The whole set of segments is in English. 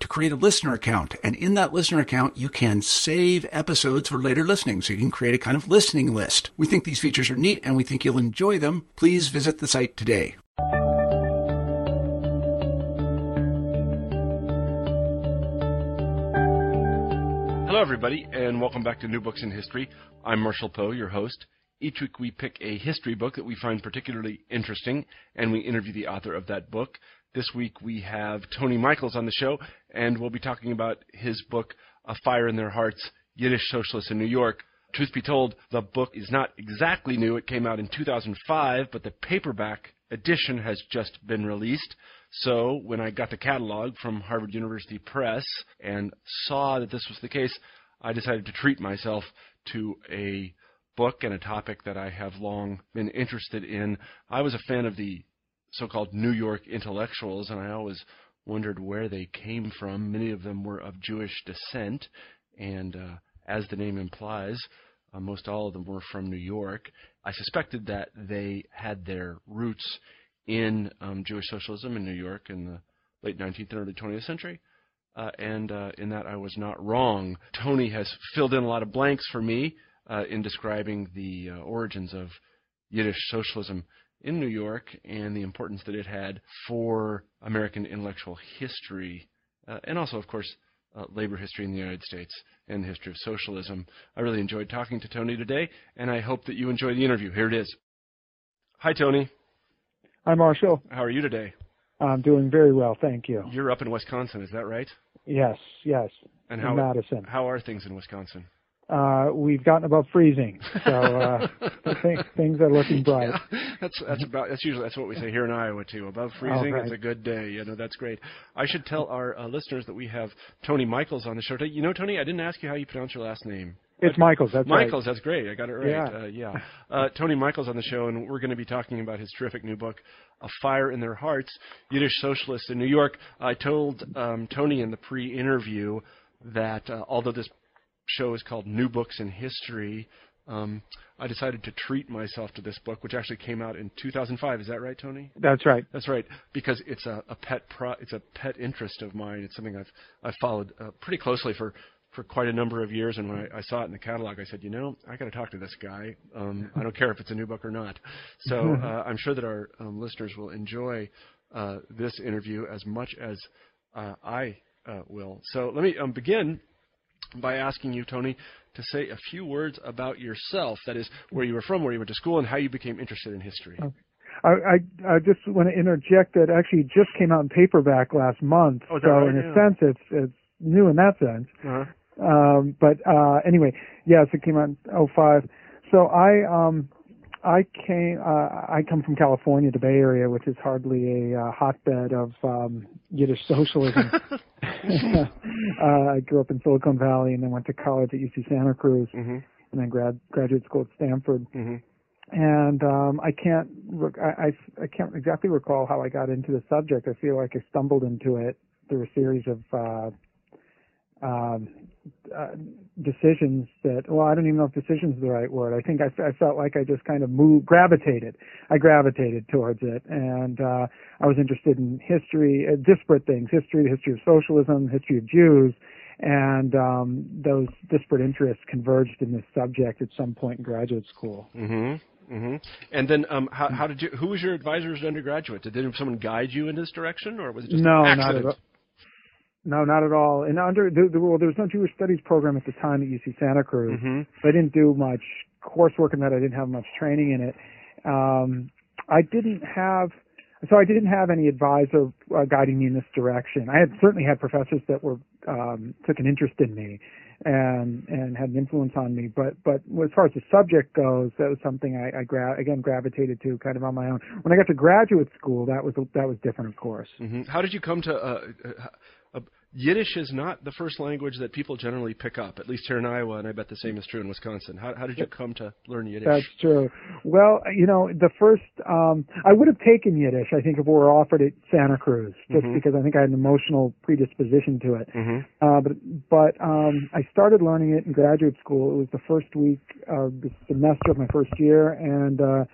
to create a listener account. And in that listener account, you can save episodes for later listening. So you can create a kind of listening list. We think these features are neat and we think you'll enjoy them. Please visit the site today. Hello, everybody, and welcome back to New Books in History. I'm Marshall Poe, your host. Each week we pick a history book that we find particularly interesting, and we interview the author of that book. This week we have Tony Michels on the show, and we'll be talking about his book, A Fire in Their Hearts Yiddish Socialists in New York. Truth be told, the book is not exactly new. It came out in 2005, but the paperback edition has just been released. So when I got the catalog from Harvard University Press and saw that this was the case, I decided to treat myself to a book and a topic that I have long been interested in. I was a fan of the so-called New York intellectuals, and I always wondered where they came from. Many of them were of Jewish descent, and uh, as the name implies, uh, most all of them were from New York. I suspected that they had their roots in um, Jewish socialism in New York in the late 19th and early 20th century. Uh, and uh, in that I was not wrong. Tony has filled in a lot of blanks for me uh, in describing the uh, origins of Yiddish socialism in New York and the importance that it had for American intellectual history, uh, and also, of course, uh, labor history in the United States and the history of socialism. I really enjoyed talking to Tony today, and I hope that you enjoy the interview. Here it is. Hi, Tony. Hi, Marshall. How are you today? I'm doing very well, thank you. You're up in Wisconsin, is that right? Yes, yes. And in how Madison. how are things in Wisconsin? Uh, we've gotten above freezing, so uh, th- things are looking bright. Yeah, that's that's about that's usually that's what we say here in Iowa too. Above freezing, right. it's a good day. You know, that's great. I should tell our uh, listeners that we have Tony Michels on the show today. You know, Tony, I didn't ask you how you pronounce your last name. It's Michels. That's Michels, right. that's great. I got it right. Yeah. Uh, yeah. Uh, Tony Michels on the show, and we're going to be talking about his terrific new book, A Fire in Their Hearts Yiddish Socialists in New York. I told um, Tony in the pre interview that uh, although this show is called New Books in History, um, I decided to treat myself to this book, which actually came out in 2005. Is that right, Tony? That's right. That's right, because it's a, a pet pro, it's a pet interest of mine. It's something I've I've followed uh, pretty closely for for quite a number of years. And when I, I saw it in the catalog, I said, you know, I got to talk to this guy. Um, I don't care if it's a new book or not. So uh, I'm sure that our um, listeners will enjoy uh, this interview as much as uh, I uh, will. So let me um, begin by asking you, Tony, to say a few words about yourself. That is, where you were from, where you went to school, and how you became interested in history. I, I, I just want to interject that actually it just came out in paperback last month. Oh, so right? in a Yeah. sense, it's it's new in that sense. Uh-huh. Um, but uh, anyway, yes, it came out in '05. So I um, I came uh, I come from California, the Bay Area, which is hardly a uh, hotbed of um, Yiddish socialism. uh, I grew up in Silicon Valley and then went to college at UC Santa Cruz hmm and then grad graduate school at Stanford. hmm And um, I can't rec- I, I I can't exactly recall how I got into the subject. I feel like I stumbled into it through a series of uh, um, uh, decisions that well I don't even know if decision is the right word. I think I, I felt like I just kind of moved gravitated. I gravitated towards it, and uh, I was interested in history, uh, disparate things: history, the history of socialism, history of Jews, and um, those disparate interests converged in this subject at some point in graduate school. Mm-hmm. Mm-hmm. And then, um, how, how did you? Who was your advisor as an undergraduate? Did did someone guide you in this direction, or was it just no, not at all. No, not at all. And under the, the well, there was no Jewish studies program at the time at UC Santa Cruz. Mm-hmm. So I didn't do much coursework in that. I didn't have much training in it. Um, I didn't have, so I didn't have any advisor uh, guiding me in this direction. I had certainly had professors that were um, took an interest in me and and had an influence on me. But but as far as the subject goes, that was something I, I gra- again gravitated to kind of on my own. When I got to graduate school, that was that was different, of course. hmm How did you come to? Uh, uh, Yiddish is not the first language that people generally pick up, at least here in Iowa, and I bet the same is true in Wisconsin. How, how did you come to learn Yiddish? That's true. Well, you know, the first um I would have taken Yiddish, I think, if it were offered at Santa Cruz, just Mhm. because I think I had an emotional predisposition to it. hmm Uh, but but um, I started learning it in graduate school. It was the first week of the semester of my first year, and uh,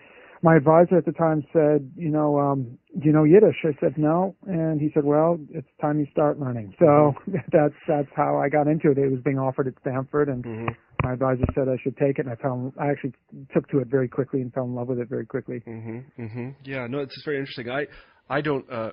my advisor at the time said, "You know, um, do you know Yiddish?" I said, "No," and he said, "Well, it's time you start learning." So that's that's how I got into it. It was being offered at Stanford, and hmm my advisor said I should take it, and I fell. I actually took to it very quickly and fell in love with it very quickly. hmm hmm Yeah, no, it's very interesting. I I don't. Uh,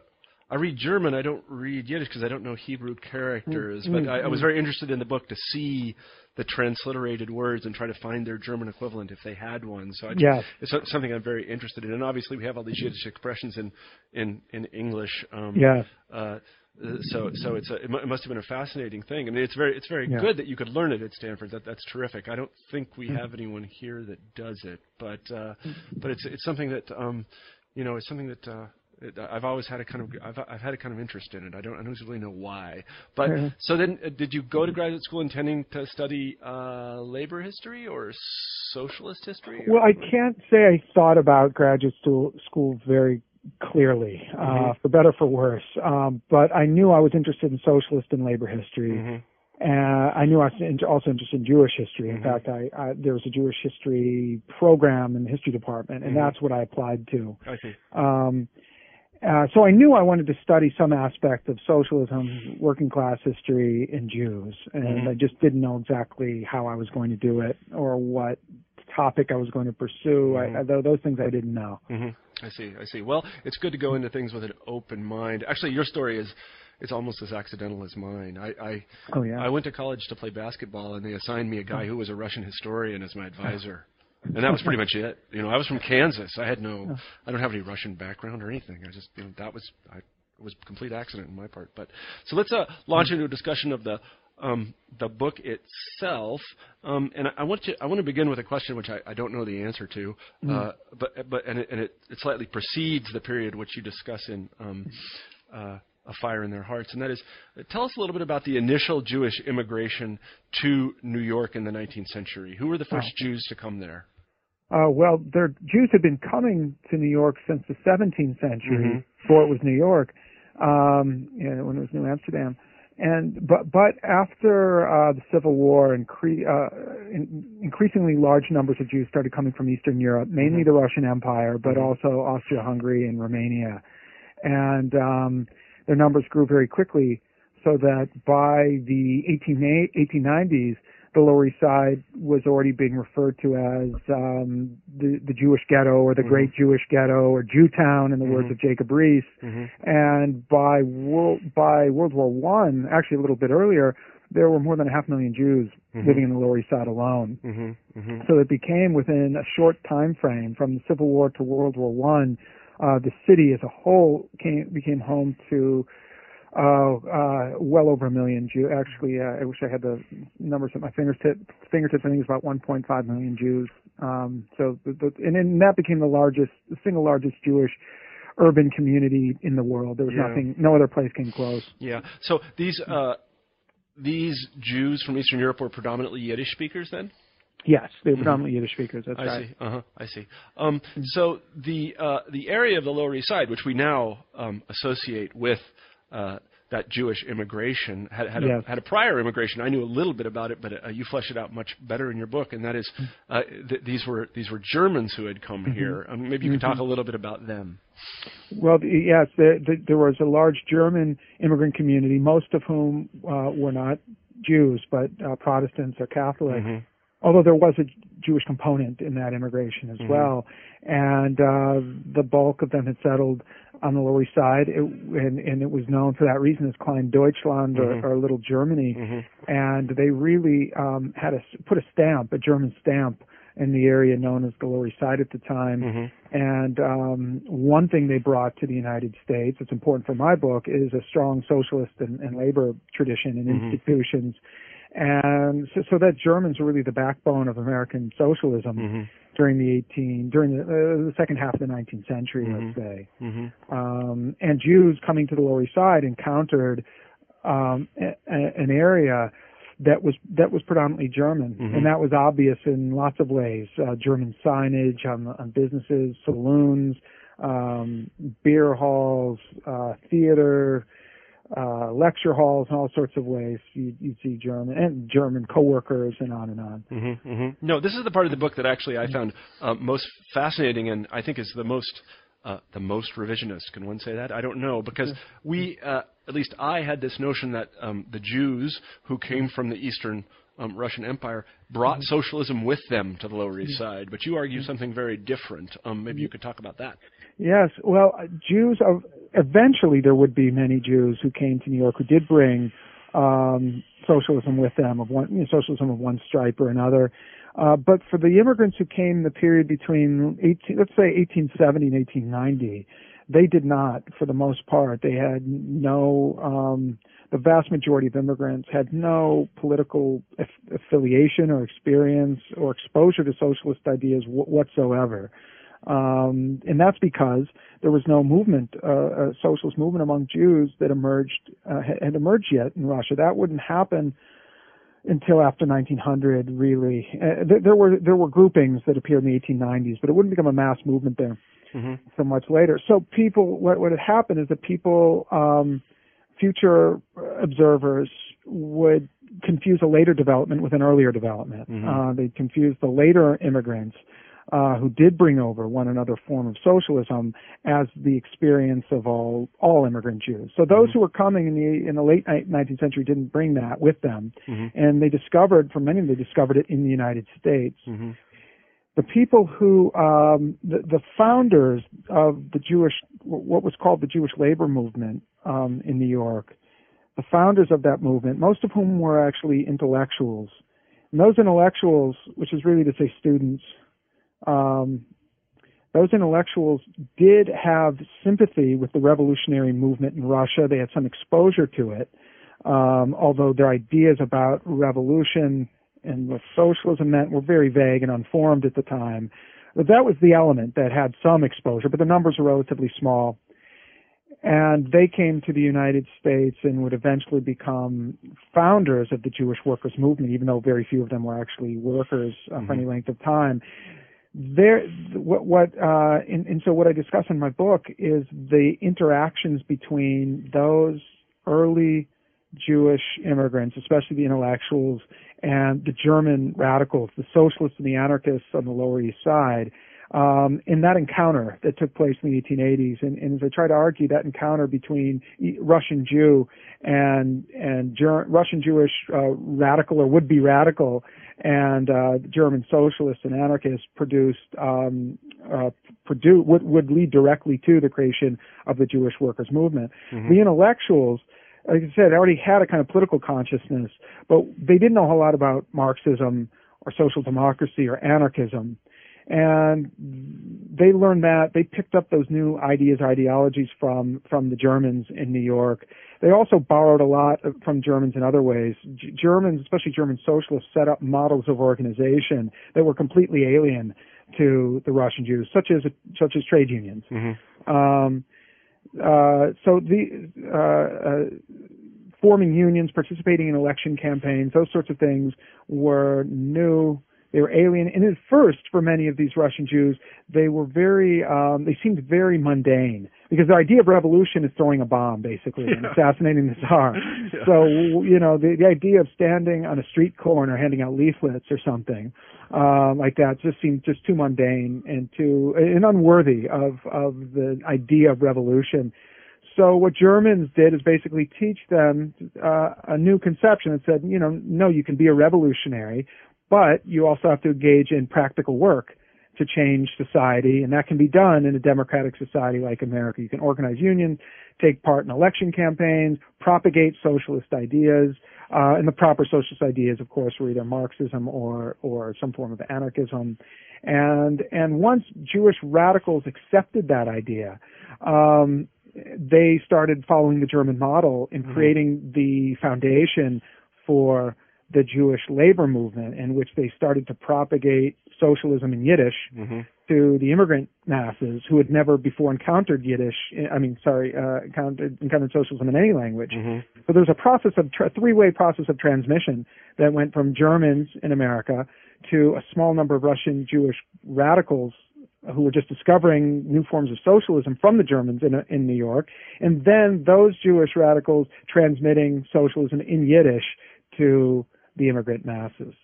I read German. I don't read Yiddish because I don't know Hebrew characters. Mm, But mm, I, I was mm. very interested in the book to see the transliterated words and try to find their German equivalent if they had one. So I Yes. it's something I'm very interested in. And obviously, we have all these Yiddish expressions in in in English. Um, Yes. Uh, so so it's a, it, mu- it must have been a fascinating thing. I mean, it's very it's very Yeah. good that you could learn it at Stanford. That that's terrific. I don't think we have anyone here that does it, but uh, but it's it's something that um, you know it's something that. Uh, it, I've always had a kind of I've, I've had a kind of interest in it. I don't I don't really know why. But so then, uh, did you go to graduate school intending to study uh, labor history or socialist history? or- Well, I can't say I thought about graduate school, school very clearly, uh, Mhm. for better or for worse. Um, but I knew I was interested in socialist and labor history. Mhm. And I knew I was also interested in Jewish history. In Mhm. fact, I, I there was a Jewish history program in the history department, and Mhm. that's what I applied to. I see. Um, uh, so I knew I wanted to study some aspect of socialism, working class history, and Jews, and Mhm. I just didn't know exactly how I was going to do it or what topic I was going to pursue. Mhm. I, I, those things I didn't know. hmm I see. I see. Well, it's good to go into things with an open mind. Actually, your story is it's almost as accidental as mine. I I, Oh yeah. I went to college to play basketball, and they assigned me a guy who was a Russian historian as my advisor. And that was pretty much it. You know, I was from Kansas. I had no, I don't have any Russian background or anything. I just, you know, that was, I, it was a complete accident on my part. But so let's uh, launch into a discussion of the um, the book itself. Um, and I, I want to I want to begin with a question which I, I don't know the answer to, uh, but but and it, and it, it slightly precedes the period which you discuss in. Um, uh, a fire in their hearts, and that is, uh, tell us a little bit about the initial Jewish immigration to New York in the 19th century. Who were the first Jews to come there? Uh, well, there Jews had been coming to New York since the 17th century, Mhm. before it was New York, um, you know, when it was New Amsterdam. And but but after uh, the Civil War, incre- uh, in, increasingly large numbers of Jews started coming from Eastern Europe, mainly the Russian Empire, but also Austria-Hungary and Romania, and um, their numbers grew very quickly, so that by the 18, 1890s, the Lower East Side was already being referred to as um, the, the Jewish Ghetto or the Great Jewish Ghetto or Jewtown, in the words of Jacob Riis. And by world by World War One, actually a little bit earlier, there were more than a half million Jews living in the Lower East Side alone. Mm-hmm. Mm-hmm. So it became within a short time frame, from the Civil War to World War One, uh, the city as a whole came, became home to uh, uh, well over a million Jews. Actually, uh, I wish I had the numbers at my fingertips. Fingertips, I think it's about 1.5 million Jews. Um, so, the, the, and that became the largest, the single largest Jewish urban community in the world. There was Yeah. nothing, no other place came close. Yeah. So these uh, these Jews from Eastern Europe were predominantly Yiddish speakers then. Yes, they were predominantly Yiddish speakers. That's Mm-hmm. I right. see. Uh huh. I see. Um, so the uh, the area of the Lower East Side, which we now um, associate with uh, that Jewish immigration had had, Yes. a, had a prior immigration. I knew a little bit about it, but uh, you flesh it out much better in your book. And that is, uh, th- these were these were Germans who had come here. Um, maybe you could talk a little bit about them. Well, yes, the, the, there was a large German immigrant community, most of whom uh, were not Jews, but uh, Protestants or Catholic. Although there was a Jewish component in that immigration as well, and uh, the bulk of them had settled on the Lower East Side, it, and, and it was known for that reason as Klein Deutschland or, or Little Germany, and they really um, had a put a stamp, a German stamp, in the area known as the Lower East Side at the time. And um, one thing they brought to the United States that's important for my book is a strong socialist and, and labor tradition and institutions. And so, so that Germans were really the backbone of American socialism during the 18 during the, uh, the second half of the 19th century, let's say. Um, and Jews coming to the Lower East Side encountered um, a, a, an area that was that was predominantly German, and that was obvious in lots of ways. Uh, German signage on, on businesses, saloons, um, beer halls, uh, theater, uh, lecture halls, and all sorts of ways. You, you'd see German and German coworkers, and on and on. Mm-hmm. No, this is the part of the book that actually I found uh, most fascinating, and I think is the most uh, the most revisionist. Can one say that? I don't know because we, uh, at least I, had this notion that um, the Jews who came from the Eastern um, Russian Empire brought socialism with them to the Lower East Side, but you argue something very different. Um, maybe you could talk about that. Yes, well, uh, Jews of eventually there would be many Jews who came to New York who did bring um, socialism with them of one you know, socialism of one stripe or another. Uh, but for the immigrants who came in the period between 18, let's say 1870 and 1890, they did not, for the most part. They had no, um, the vast majority of immigrants had no political aff- affiliation or experience or exposure to socialist ideas wh- whatsoever. Um, and that's because there was no movement, uh, a socialist movement among Jews that emerged, uh, had emerged yet in Russia. That wouldn't happen until after 1900, really. Uh, there, there were there were groupings that appeared in the 1890s, but it wouldn't become a mass movement there so much later. So people, what what had happened is that people, um, future observers would confuse a later development with an earlier development. Uh, they confuse the later immigrants uh, who did bring over one another form of socialism as the experience of all all immigrant Jews. So those who were coming in the in the late 19th century didn't bring that with them, and they discovered, for many of them, they discovered it in the United States. The people who um, the, the founders of the Jewish what was called the Jewish labor movement um, in New York, the founders of that movement, most of whom were actually intellectuals. And those intellectuals, which is really to say students, um, those intellectuals did have sympathy with the revolutionary movement in Russia. They had some exposure to it, um, although their ideas about revolution and what socialism meant were very vague and unformed at the time. But that was the element that had some exposure, but the numbers were relatively small. And they came to the United States and would eventually become founders of the Jewish workers movement, even though very few of them were actually workers uh, for any length of time there what what uh and, and so what I discuss in my book is the interactions between those early Jewish immigrants, especially the intellectuals and the German radicals, the socialists and the anarchists on the Lower East Side, um, in that encounter that took place in the 1880s. And, and as I try to argue, that encounter between Russian Jew and and Ger- Russian Jewish uh, radical or would-be radical and uh, German socialists and anarchists produced um, uh, produ- would, would lead directly to the creation of the Jewish workers movement. The intellectuals, like I said, already had a kind of political consciousness, but they didn't know a whole lot about Marxism or social democracy or anarchism. And they learned that they picked up those new ideas, ideologies from from the Germans in New York. They also borrowed a lot from Germans in other ways. G- Germans, especially German socialists, set up models of organization that were completely alien to the Russian Jews, such as such as trade unions. Um, uh, so the uh, uh, forming unions, participating in election campaigns, those sorts of things were new they were alien. And at first, for many of these Russian Jews, they were very, um, they seemed very mundane because the idea of revolution is throwing a bomb, basically, and assassinating the Tsar. Yeah. So, you know, the, the idea of standing on a street corner handing out leaflets or something, um, like that just seemed just too mundane and too, and unworthy of, of the idea of revolution. So what Germans did is basically teach them uh, a new conception that said, you know, no, you can be a revolutionary, but you also have to engage in practical work to change society, and that can be done in a democratic society like America. You can organize unions, take part in election campaigns, propagate socialist ideas, uh, and the proper socialist ideas, of course, were either Marxism or or some form of anarchism. And and once Jewish radicals accepted that idea, um, they started following the German model in creating the foundation for the Jewish labor movement, in which they started to propagate socialism in Yiddish Mm-hmm. to the immigrant masses who had never before encountered Yiddish. I mean, sorry, uh, encountered, encountered socialism in any language. Mm-hmm. So there's a process of tra- three-way process of transmission that went from Germans in America to a small number of Russian Jewish radicals who were just discovering new forms of socialism from the Germans in, in New York, and then those Jewish radicals transmitting socialism in Yiddish to the immigrant masses.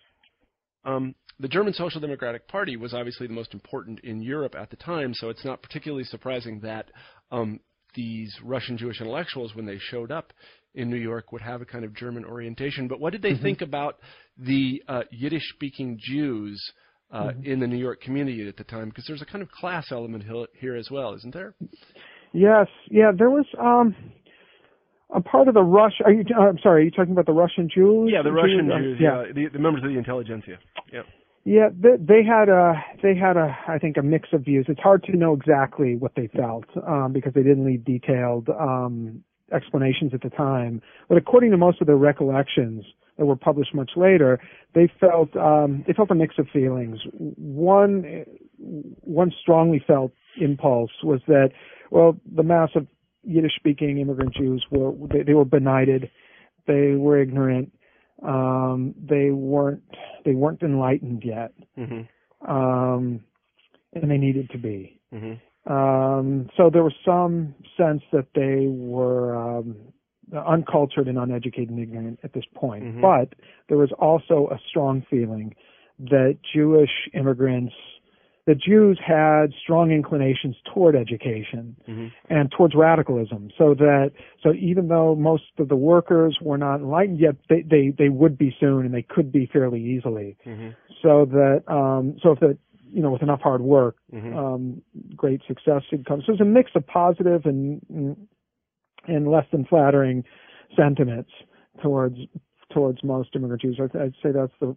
Um, the German Social Democratic Party was obviously the most important in Europe at the time, so it's not particularly surprising that um, these Russian Jewish intellectuals, when they showed up in New York, would have a kind of German orientation. But what did they think about the uh, Yiddish-speaking Jews uh, in the New York community at the time? Because there's a kind of class element here as well, isn't there? Yes, yeah, there was um a part of the Rush. Are you? Uh, I'm sorry. Are you talking about the Russian Jews? Yeah, the Russian Jews, yeah, yeah, the, the members of the intelligentsia. Yeah. yeah. They, they had a they had a I think a mix of views. It's hard to know exactly what they felt um, because they didn't leave detailed um, explanations at the time. But according to most of their recollections that were published much later, they felt um, they felt a mix of feelings. One one strongly felt impulse was that well the mass of Yiddish speaking immigrant Jews were they, they were benighted, they were ignorant, um, they weren't they weren't enlightened yet, Mm-hmm. um, and they needed to be. Mm-hmm. Um, so there was some sense that they were um, uncultured and uneducated and ignorant at this point. Mhm. But there was also a strong feeling that Jewish immigrants, the Jews had strong inclinations toward education Mhm. and towards radicalism. So that so even though most of the workers were not enlightened yet, they they, they would be soon and they could be fairly easily. Mm-hmm. So that um, so if that you know with enough hard work Mhm. um, great success should come. So it's a mix of positive and and less than flattering sentiments towards towards most immigrant Jews. I'd, I'd say that's the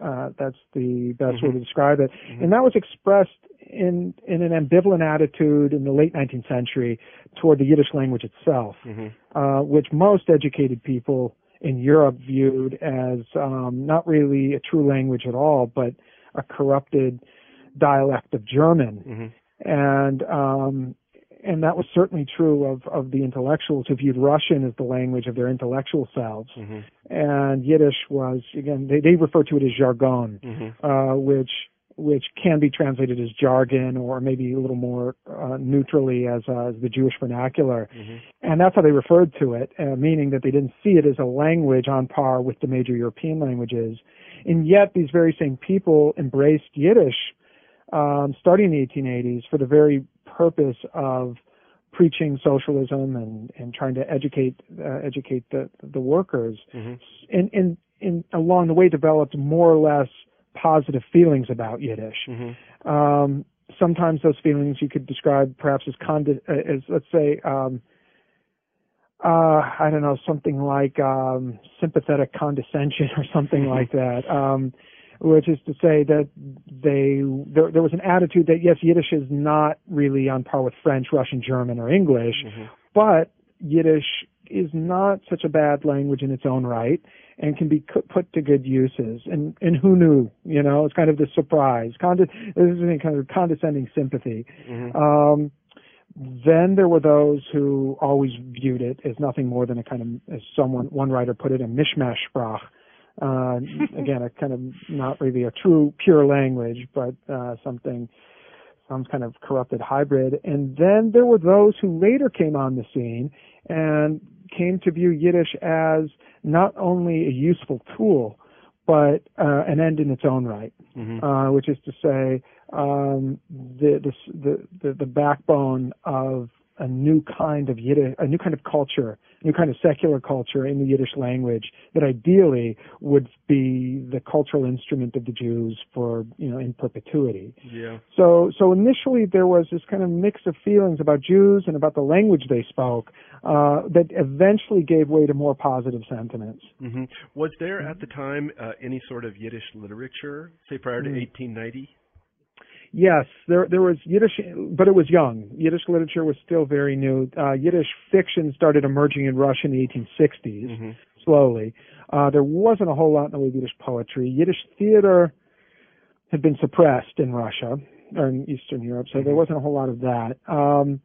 uh, that's the best way to describe it. And that was expressed in in an ambivalent attitude in the late 19th century toward the Yiddish language itself, Mhm. uh, which most educated people in Europe viewed as um, not really a true language at all, but a corrupted dialect of German Mhm. and um, and that was certainly true of of the intellectuals who viewed Russian as the language of their intellectual selves, Mhm. and Yiddish was again they, they refer to it as jargon, Mhm. uh, which which can be translated as jargon or maybe a little more uh, neutrally as, uh, as the Jewish vernacular, Mhm. and that's how they referred to it, uh, meaning that they didn't see it as a language on par with the major European languages, and yet these very same people embraced Yiddish um, starting in the 1880s for the very purpose of preaching socialism and, and trying to educate uh, educate the the workers, Mhm. and, and and along the way developed more or less positive feelings about Yiddish. Mhm. Um, sometimes those feelings you could describe perhaps as condi- uh, as let's say um, uh, I don't know something like um, sympathetic condescension or something like that. Um, which is to say that they there, there was an attitude that yes, Yiddish is not really on par with French, Russian, German, or English, but Yiddish is not such a bad language in its own right and can be put to good uses. And and who knew? You know, it's kind of the surprise. Conde- this is a kind of condescending sympathy. Um, then there were those who always viewed it as nothing more than a kind of, as someone, one writer put it, a mishmash sprach, Uh, again, a kind of not really a true pure language, but uh, something some kind of corrupted hybrid. And then there were those who later came on the scene and came to view Yiddish as not only a useful tool, but uh, an end in its own right, Mm-hmm. uh, which is to say, um, the, the the the backbone of a new kind of Yiddish, a new kind of culture, a new kind of secular culture in the Yiddish language that ideally would be the cultural instrument of the Jews for you know in perpetuity. Yeah. So, so initially there was this kind of mix of feelings about Jews and about the language they spoke uh, that eventually gave way to more positive sentiments. hmm Was there at the time uh, any sort of Yiddish literature, say prior to Mm. 1890? Yes, there there was Yiddish, but it was young. Yiddish literature was still very new. Uh, Yiddish fiction started emerging in Russia in the 1860s, Mm-hmm. slowly. Uh, there wasn't a whole lot in the way of Yiddish poetry. Yiddish theater had been suppressed in Russia or in Eastern Europe, so there wasn't a whole lot of that. Um,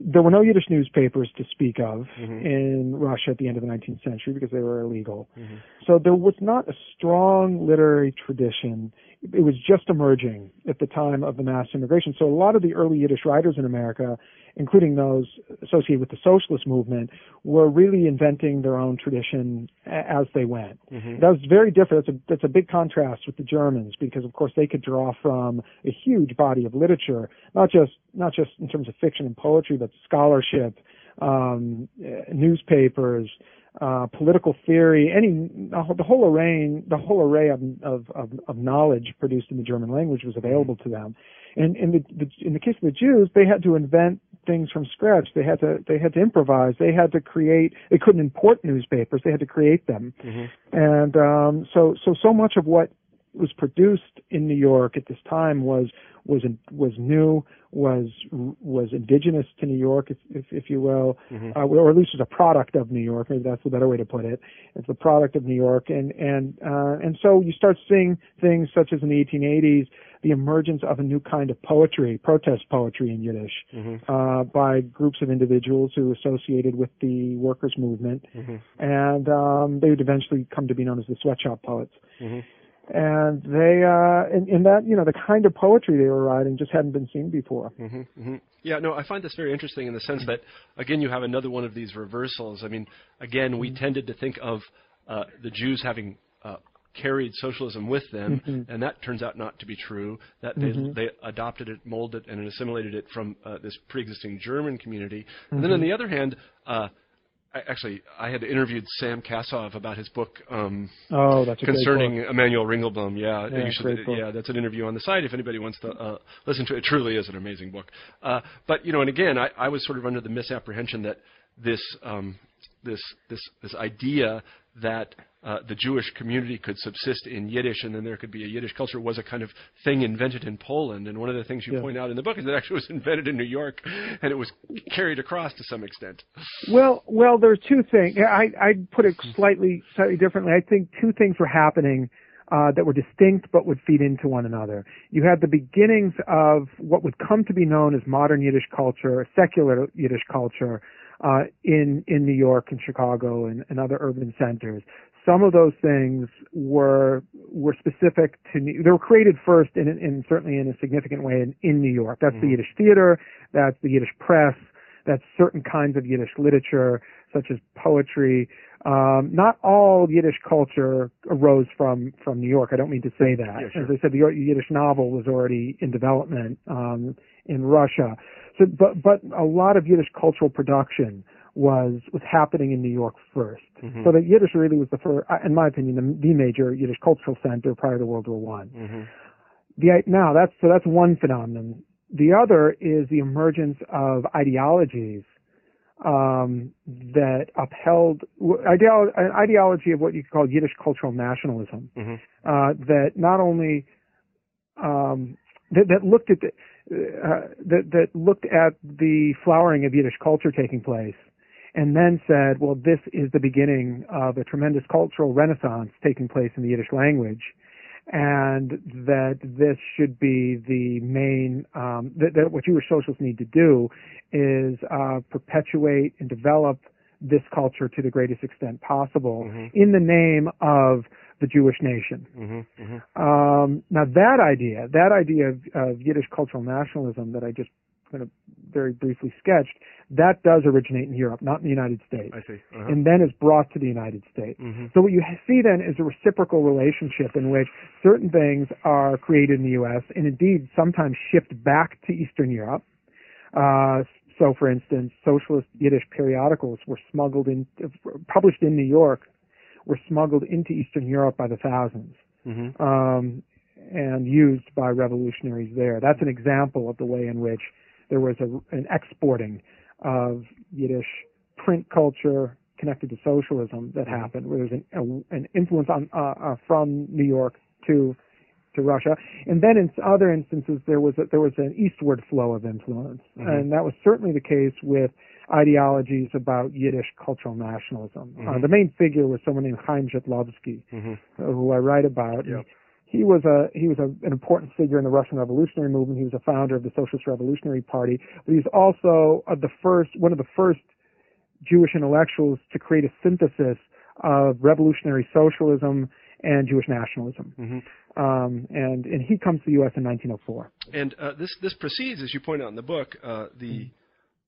there were no Yiddish newspapers to speak of mm-hmm. in Russia at the end of the 19th century because they were illegal. Mm-hmm. So there was not a strong literary tradition. It was just emerging at the time of the mass immigration. So a lot of the early Yiddish writers in America, including those associated with the socialist movement, were really inventing their own tradition as they went. That was very different. That's a, that's a big contrast with the Germans because, of course, they could draw from a huge body of literature, not just not just in terms of fiction and poetry, but scholarship, um, newspapers, uh, political theory, any the whole- the whole array the whole array of, of of of knowledge produced in the German language was available to them. And in the, the in the case of the Jews, they had to invent things from scratch. They had to they had to improvise. They had to create. They couldn't import newspapers. They had to create them. And um, so so so much of what was produced in New York at this time was was was new, was was indigenous to New York, if if, if you will, uh, or at least was a product of New York. Maybe that's the better way to put it. It's a product of New York, and and uh, and so you start seeing things such as in the 1880s, the emergence of a new kind of poetry, protest poetry in Yiddish, uh, by groups of individuals who associated with the workers' movement, and um, they would eventually come to be known as the sweatshop poets and they uh in, in that you know the kind of poetry they were writing just hadn't been seen before hmm Yeah, no, I find this very interesting in the sense that, again, you have another one of these reversals. I mean, again, we tended to think of uh, the Jews having uh, carried socialism with them, and that turns out not to be true. That they they adopted it, molded, it, and assimilated it from uh, this pre-existing German community. And then on the other hand, uh, I, actually, I had interviewed Sam Kassow about his book. Um, oh that's concerning book. Emmanuel Ringelblum. Yeah, Yeah, you should, yeah, that's an interview on the site if anybody wants to uh, listen to it. It truly is an amazing book. Uh, but you know, and again, I, I was sort of under the misapprehension that this um, this this this idea that uh, the Jewish community could subsist in Yiddish and then there could be a Yiddish culture was a kind of thing invented in Poland. And one of the things you Yeah. point out in the book is that it actually was invented in New York and it was carried across to some extent. well well there are two things i i put it slightly slightly differently i think two things were happening uh, that were distinct but would feed into one another. You had the beginnings of what would come to be known as modern Yiddish culture, secular Yiddish culture, uh, in in New York and Chicago and, and other urban centers. Some of those things were were specific to New, they were created first in, in certainly in a significant way in, in New York. That's the Yiddish theater, that's the Yiddish press, that's certain kinds of Yiddish literature such as poetry. Um, not all Yiddish culture arose from from New York. I don't mean to say that. Yeah, sure. As I said, the Yiddish novel was already in development um, in Russia. So, but but a lot of Yiddish cultural production was was happening in New York 1st So that Yiddish really was the first, in my opinion, the, the major Yiddish cultural center prior to World War One. The now that's so that's one phenomenon. The other is the emergence of ideologies um, that upheld ideolo- an ideology of what you could call Yiddish cultural nationalism. Uh, that not only um, that, that looked at the, uh, that that looked at the flowering of Yiddish culture taking place, and then said, "Well, this is the beginning of a tremendous cultural renaissance taking place in the Yiddish language." and that this should be the main um, that, that what Jewish socialists need to do is uh, perpetuate and develop this culture to the greatest extent possible in the name of the Jewish nation. Mm-hmm. Mm-hmm. Um, now that idea, that idea of, of Yiddish cultural nationalism that I just kind of very briefly sketched, that does originate in Europe, not in the United States, I see. Uh-huh. and then is brought to the United States. Mhm. So what you see then is a reciprocal relationship in which certain things are created in the U.S. and indeed sometimes shipped back to Eastern Europe. Uh, so, for instance, socialist Yiddish periodicals were smuggled in, published in New York, were smuggled into Eastern Europe by the thousands Mhm. um, and used by revolutionaries there. That's an example of the way in which there was a, an exporting of Yiddish print culture connected to socialism that happened, where there's an, a, an influence on uh, uh, from New York to to Russia, and then in other instances there was a, there was an eastward flow of influence, and that was certainly the case with ideologies about Yiddish cultural nationalism. Uh, the main figure was someone named Chaim Zhitlowsky, Mhm. uh, who I write about. Yep. He was a he was a, an important figure in the Russian Revolutionary Movement. He was a founder of the Socialist Revolutionary Party, but he's also the first one of the first Jewish intellectuals to create a synthesis of revolutionary socialism and Jewish nationalism. Mhm. Um, and and he comes to the U.S. in 1904. And uh, this this precedes, as you point out in the book, uh, the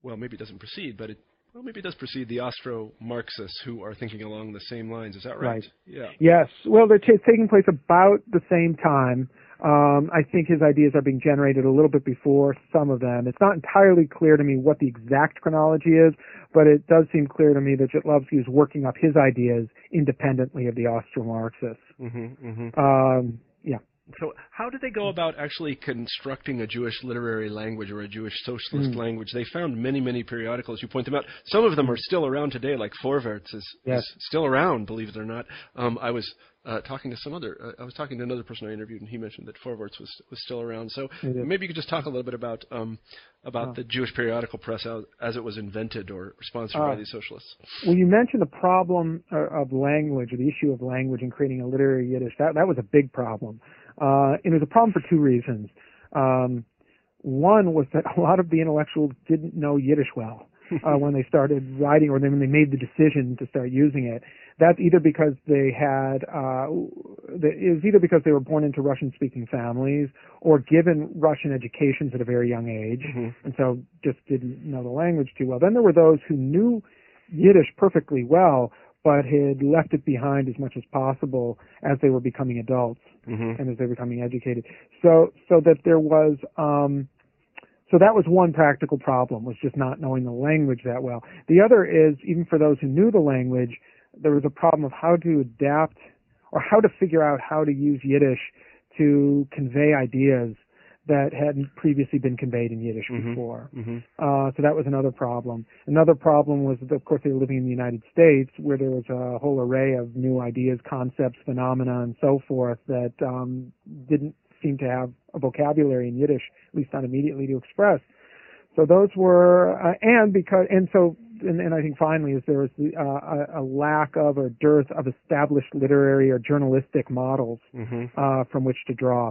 well, maybe it doesn't precede, but it well, maybe it does precede the Austro-Marxists who are thinking along the same lines. Is that right? Right. Yeah. Yes. Well, they're t- taking place about the same time. Um, I think his ideas are being generated a little bit before some of them. It's not entirely clear to me what the exact chronology is, but it does seem clear to me that Zhitlowsky is working up his ideas independently of the Austro-Marxists. Mm-hmm, mm-hmm. Um, yeah. So, how did they go about actually constructing a Jewish literary language or a Jewish socialist Hmm. language? They found many, many periodicals. You point them out. Some of them are still around today, like Vorwärts is, Yes. is still around, believe it or not. Um, I was uh, talking to some other. Uh, I was talking to another person I interviewed, and he mentioned that Vorwärts was was still around. So maybe you could just talk a little bit about um, about the Jewish periodical press as, as it was invented or sponsored by Ah. these socialists. Well, you mentioned the problem uh, of language, or the issue of language in creating a literary Yiddish. That that was a big problem, uh, and it was a problem for two reasons. Um, one was that a lot of the intellectuals didn't know Yiddish well uh, when they started writing, or when they made the decision to start using it. That's either because they had, uh, it was either because they were born into Russian-speaking families, or given Russian educations at a very young age, and so just didn't know the language too well. Then there were those who knew Yiddish perfectly well, but had left it behind as much as possible as they were becoming adults Mm-hmm. and as they were becoming educated. So, so that there was, um, so that was one practical problem, was just not knowing the language that well. The other is, even for those who knew the language, there was a problem of how to adapt or how to figure out how to use Yiddish to convey ideas that hadn't previously been conveyed in Yiddish before. Mm-hmm. Uh, so that was another problem. Another problem was, that, of course, they were living in the United States, where there was a whole array of new ideas, concepts, phenomena, and so forth that um, didn't seem to have a vocabulary in Yiddish, at least not immediately to express. So those were, uh, and because, and so, and, and I think finally is there was the, uh, a, a lack of or dearth of established literary or journalistic models Mm-hmm. uh, from which to draw.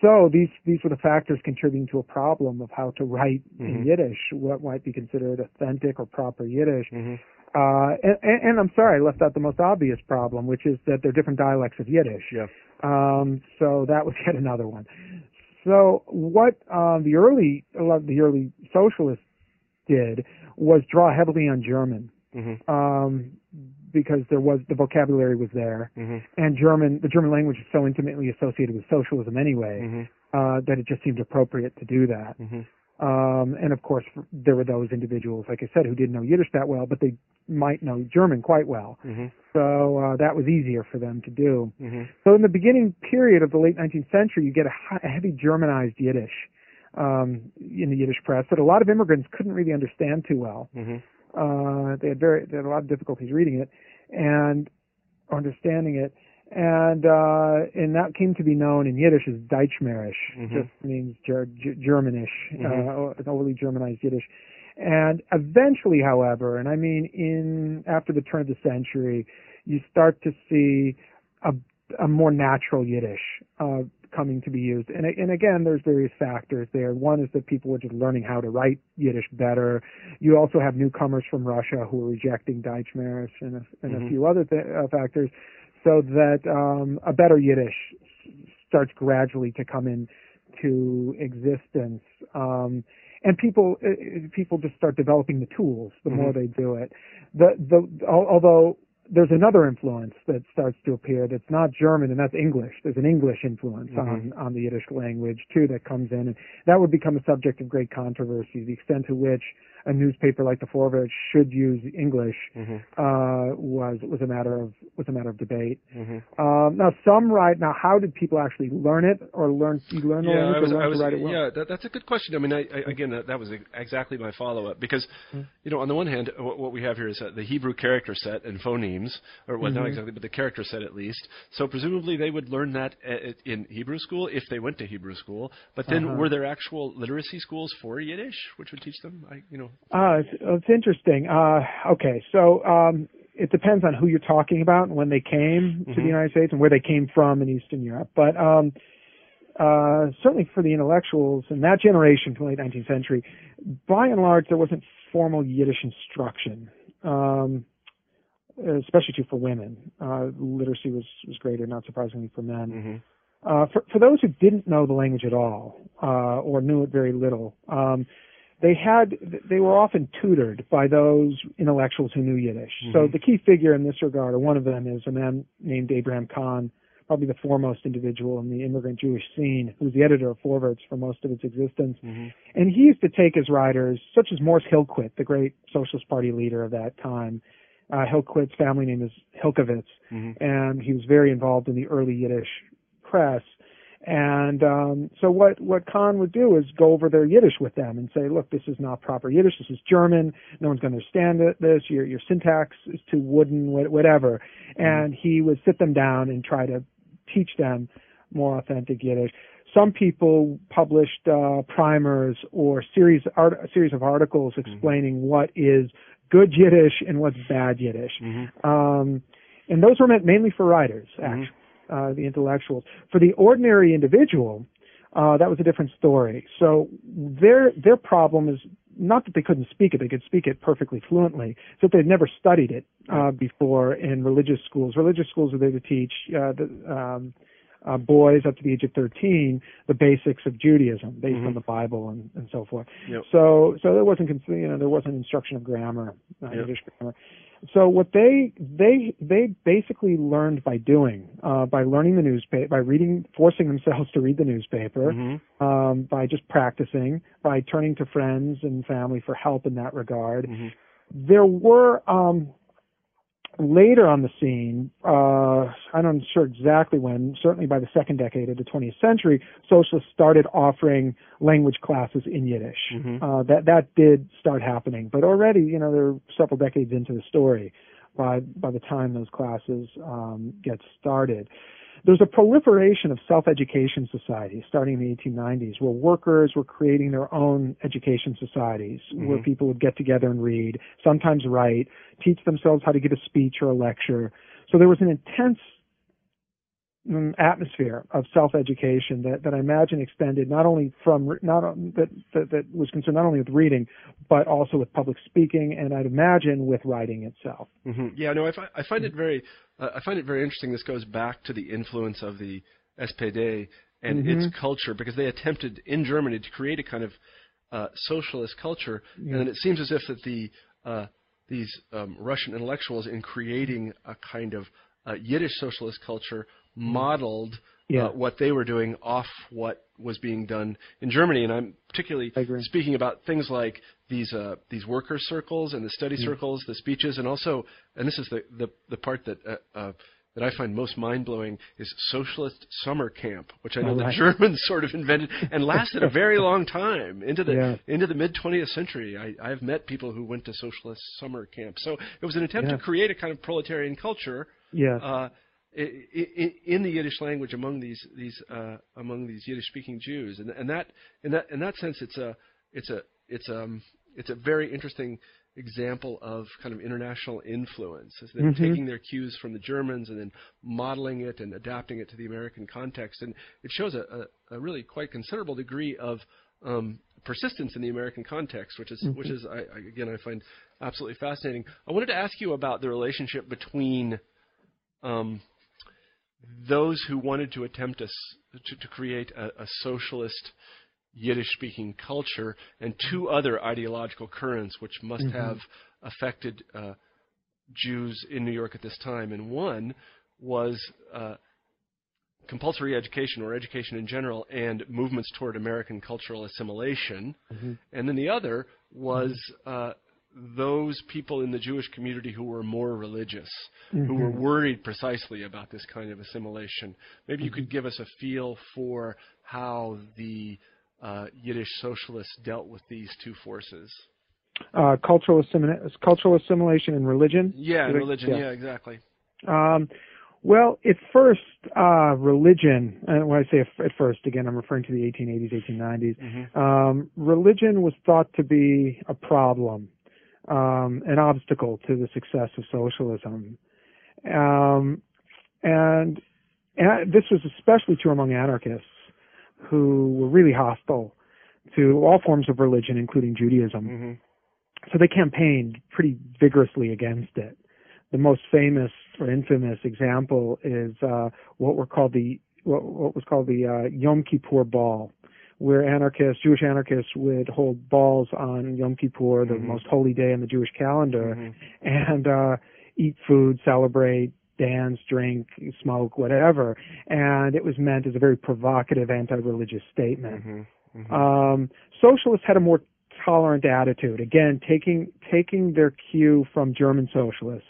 So these these were the factors contributing to a problem of how to write in Yiddish, what might be considered authentic or proper Yiddish. Mm-hmm. Uh, and, and, I'm sorry, I left out the most obvious problem, which is that there are different dialects of Yiddish. Yeah. Um, so that was yet another one. So what um, the early a lot of the early socialists did was draw heavily on German Mm-hmm. um, because there was the vocabulary was there, Mm-hmm. and German the German language is so intimately associated with socialism anyway Mm-hmm. uh, that it just seemed appropriate to do that. Mm-hmm. Um, and of course, there were those individuals, like I said, who didn't know Yiddish that well, but they might know German quite well. Mm-hmm. So uh, that was easier for them to do. Mm-hmm. So in the beginning period of the late 19th century, you get a, hi- a heavy Germanized Yiddish um, in the Yiddish press that a lot of immigrants couldn't really understand too well. Mm-hmm. Uh, they had very they had a lot of difficulties reading it and understanding it, and uh, and that came to be known in Yiddish as Daytshmerish, Mhm. just means ger- Germanish, Mhm. uh, overly Germanized Yiddish. And eventually, however, and I mean in after the turn of the century, you start to see a, a more natural Yiddish uh, coming to be used. And, and again, there's various factors there. One is that people were just learning how to write Yiddish better. You also have newcomers from Russia who are rejecting Daytshmerish and a, and Mhm. a few other th- uh, factors. so that um, a better Yiddish starts gradually to come into existence. Um, and people uh, people just start developing the tools the more they do it. The the although there's another influence that starts to appear that's not German and that's English. There's an English influence mm-hmm. on on the Yiddish language too that comes in, and that would become a subject of great controversy. The extent to which a newspaper like the Forward should use English uh, was was a matter of was a matter of debate. Um, now some write. Now how did people actually learn it or learn you learn the Yeah, language I was, or learn was, to write it well? yeah, that, that's a good question. I mean, I, I, again, that, that was exactly my follow-up because, Hmm. you know, on the one hand, what, what we have here is uh, the Hebrew character set and phonemes, or well, Mm-hmm. not exactly, but the character set at least. So presumably they would learn that uh, in Hebrew school if they went to Hebrew school. But then, Uh-huh. were there actual literacy schools for Yiddish, which would teach them? I, you know, Uh, it's, it's interesting. Uh, okay, so um, it depends on who you're talking about and when they came to the United States and where they came from in Eastern Europe. But um, uh, certainly for the intellectuals in that generation, from the late 19th century, by and large, there wasn't formal Yiddish instruction. Um, especially too for women. Uh, literacy was, was greater, not surprisingly, for men. Uh, for, for those who didn't know the language at all, uh, or knew it very little, um, they had, they were often tutored by those intellectuals who knew Yiddish. So mm-hmm. the key figure in this regard, or one of them, is a man named Abraham Cahan, probably the foremost individual in the immigrant Jewish scene, who was the editor of Forwards for most of its existence. Mm-hmm. And he used to take his writers, such as Morris Hillquit, the great Socialist Party leader of that time. Uh, Hillquit's family name is Hillkowitz, mm-hmm. and he was very involved in the early Yiddish press. And um, so what what Cahan would do is go over their Yiddish with them and say, look, this is not proper Yiddish. This is German. No one's going to understand it, this. Your your syntax is too wooden, whatever. And he would sit them down and try to teach them more authentic Yiddish. Some people published uh, primers or series art, a series of articles explaining what is good Yiddish and what's bad Yiddish. Um, and those were meant mainly for writers, actually, uh, the intellectuals. For the ordinary individual, uh, that was a different story. So their their problem is not that they couldn't speak it; they could speak it perfectly fluently. It's that they'd never studied it uh, before in religious schools. Religious schools are there to teach uh, the, um, uh, boys up to the age of 13 the basics of Judaism based on the Bible and, and so forth. Yep. So so there wasn't you know there wasn't instruction of grammar, uh, Yiddish grammar. So what they they they basically learned by doing, uh, by learning the newspaper, by reading, forcing themselves to read the newspaper, um, by just practicing, by turning to friends and family for help in that regard. There were um, later on the scene, uh, I'm not sure exactly when, certainly by the second decade of the 20th century, socialists started offering language classes in Yiddish. Uh, that that did start happening, but already, you know, they're several decades into the story by by the time those classes um, get started. There's a proliferation of self-education societies starting in the 1890s where workers were creating their own education societies mm-hmm. where people would get together and read, sometimes write, teach themselves how to give a speech or a lecture. So there was an intense atmosphere of self-education that, that I imagine extended not only from not that, that that was concerned not only with reading but also with public speaking and I'd imagine with writing itself. hmm Yeah, no, I, fi- I find it very, uh, I find it very interesting. This goes back to the influence of the SPD and its culture because they attempted in Germany to create a kind of uh, socialist culture, and then it seems as if that the uh, these um, Russian intellectuals, in creating a kind of uh, Yiddish socialist culture, modeled Yeah. uh, what they were doing off what was being done in Germany. And I'm particularly speaking about things like these uh, these worker circles and the study circles, the speeches, and also, and this is the the, the part that uh, uh, that I find most mind blowing is socialist summer camp, which I know the. Germans sort of invented and lasted a very long time into the Yeah. into the mid 20th century. I, I've met people who went to socialist summer camp, so it was an attempt Yeah. to create a kind of proletarian culture Yeah. uh, in the Yiddish language among these these uh, among these Yiddish speaking Jews, and, and that in that in that sense, it's a it's a it's um it's a very interesting example of kind of international influence, is that taking their cues from the Germans and then modeling it and adapting it to the American context, and it shows a, a, a really quite considerable degree of um, persistence in the American context, which is which is I, again I find absolutely fascinating. I wanted to ask you about the relationship between um, those who wanted to attempt a to, to create a, a socialist Yiddish-speaking culture, and two other ideological currents which must Mhm. have affected uh, Jews in New York at this time. And one was uh, compulsory education or education in general and movements toward American cultural assimilation. Mhm. And then the other was uh, those people in the Jewish community who were more religious, who were Mhm. worried precisely about this kind of assimilation. Maybe you could give us a feel for how the uh, Yiddish socialists dealt with these two forces. Uh, cultural, assimila- cultural assimilation and religion. Yeah, and religion. yeah. Yeah, exactly. Um, well, at first, uh, religion, and when I say at first, again, I'm referring to the 1880s, 1890s, Mhm. um, religion was thought to be a problem, um, an obstacle to the success of socialism. Um, and, and this was especially true among anarchists who were really hostile to all forms of religion, including Judaism Mhm. so they campaigned pretty vigorously against it. The most famous or infamous example is uh, what were called the what, what was called the uh, Yom Kippur Ball, where anarchists, Jewish anarchists, would hold balls on Yom Kippur, the Mhm. most holy day in the Jewish calendar, Mhm. and uh, eat food, celebrate, dance, drink, smoke, whatever. And it was meant as a very provocative anti-religious statement. Mhm. Mhm. Um, socialists had a more tolerant attitude. Again, taking taking their cue from German socialists,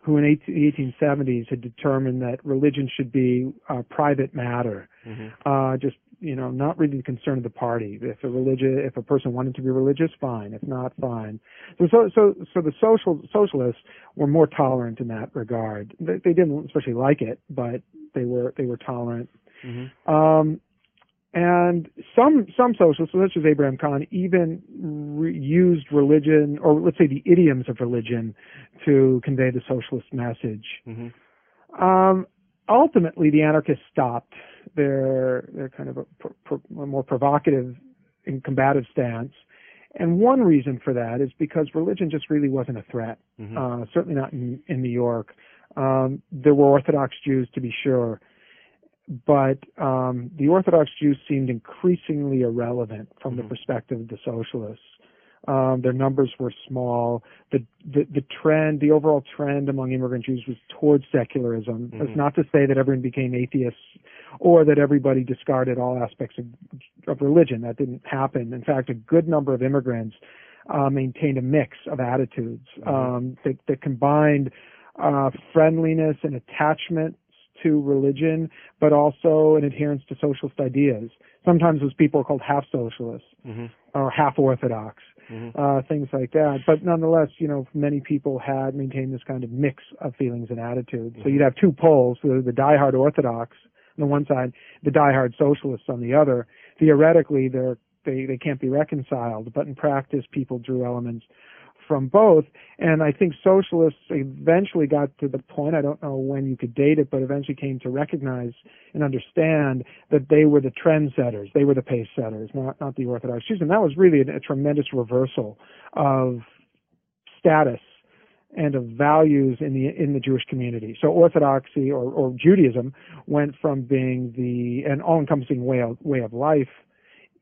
who in 18, the 1870s had determined that religion should be a private matter. Mhm. Uh, just you know, not really the concern of the party. If a religious, if a person wanted to be religious, fine. If not, fine. So, so, so, so the social socialists were more tolerant in that regard. They, they didn't especially like it, but they were they were tolerant. Mhm. Um, and some some socialists, such as Abraham Cahan, even re- used religion, or let's say the idioms of religion, to convey the socialist message. Mhm. Um, ultimately, the anarchists stopped their their kind of a, pro, a more provocative and combative stance. And one reason for that is because religion just really wasn't a threat. Mhm. Uh, certainly not in, in New York. Um, there were Orthodox Jews, to be sure, but um, the Orthodox Jews seemed increasingly irrelevant from the Mhm. perspective of the socialists. Um, their numbers were small. The, the the trend, the overall trend among immigrant Jews was towards secularism. That's Mhm. not to say that everyone became atheists or that everybody discarded all aspects of, of religion. That didn't happen. In fact, a good number of immigrants uh, maintained a mix of attitudes Mhm. um, that, that combined uh, friendliness and attachment to religion, but also an adherence to socialist ideas. Sometimes those people are called half socialists Mhm. or half orthodox, Mhm. uh, things like that. But nonetheless, you know, many people had maintained this kind of mix of feelings and attitudes. So Mhm. you'd have two poles: the, the diehard orthodox on the one side, the diehard socialists on the other. Theoretically, they're they they can't be reconciled, but in practice, people drew elements from both. And I think socialists eventually got to the point, I don't know when you could date it, but eventually came to recognize and understand that they were the trendsetters. They were the pace setters, not, not the Orthodox Jews. And that was really a, a tremendous reversal of status and of values in the in the Jewish community. So Orthodoxy or, or Judaism went from being the an all-encompassing way of way of life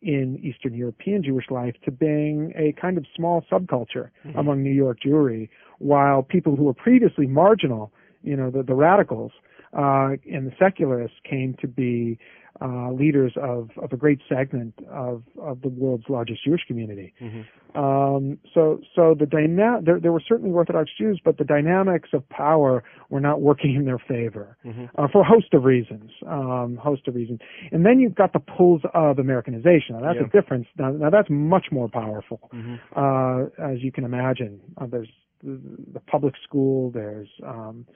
in Eastern European Jewish life to being a kind of small subculture Mhm. among New York Jewry, while people who were previously marginal, you know, the, the radicals uh, and the secularists came to be uh, leaders of, of a great segment of, of the world's largest Jewish community. Mhm. Um, so, so the dyna- there, there were certainly Orthodox Jews, but the dynamics of power were not working in their favor Mhm. uh, for a host of reasons. Um, host of reasons, and then you've got the pulls of Americanization. Now that's Yeah. a difference. Now, now that's much more powerful, Mhm. uh, as you can imagine. Uh, there's the, the public school. There's um,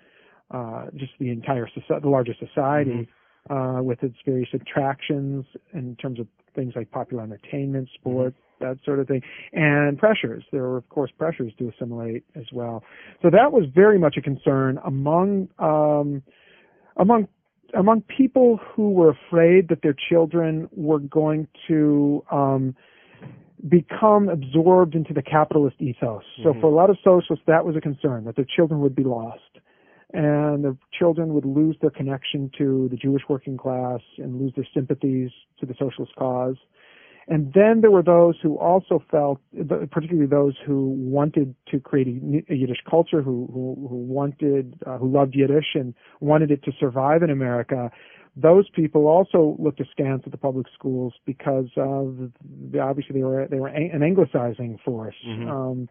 uh, just the entire society, the larger society, uh, with its various attractions in terms of things like popular entertainment, sports, that sort of thing, and pressures. There were, of course, pressures to assimilate as well. So that was very much a concern among um, among among people who were afraid that their children were going to um, become absorbed into the capitalist ethos. So Mhm. for a lot of socialists, that was a concern that their children would be lost. And the children would lose their connection to the Jewish working class and lose their sympathies to the socialist cause. And then there were those who also felt, particularly those who wanted to create a, Yiddish culture, who who, who wanted, uh, who loved Yiddish and wanted it to survive in America. Those people also looked askance at the public schools because of the, obviously they were they were an anglicizing force. Mhm. Um,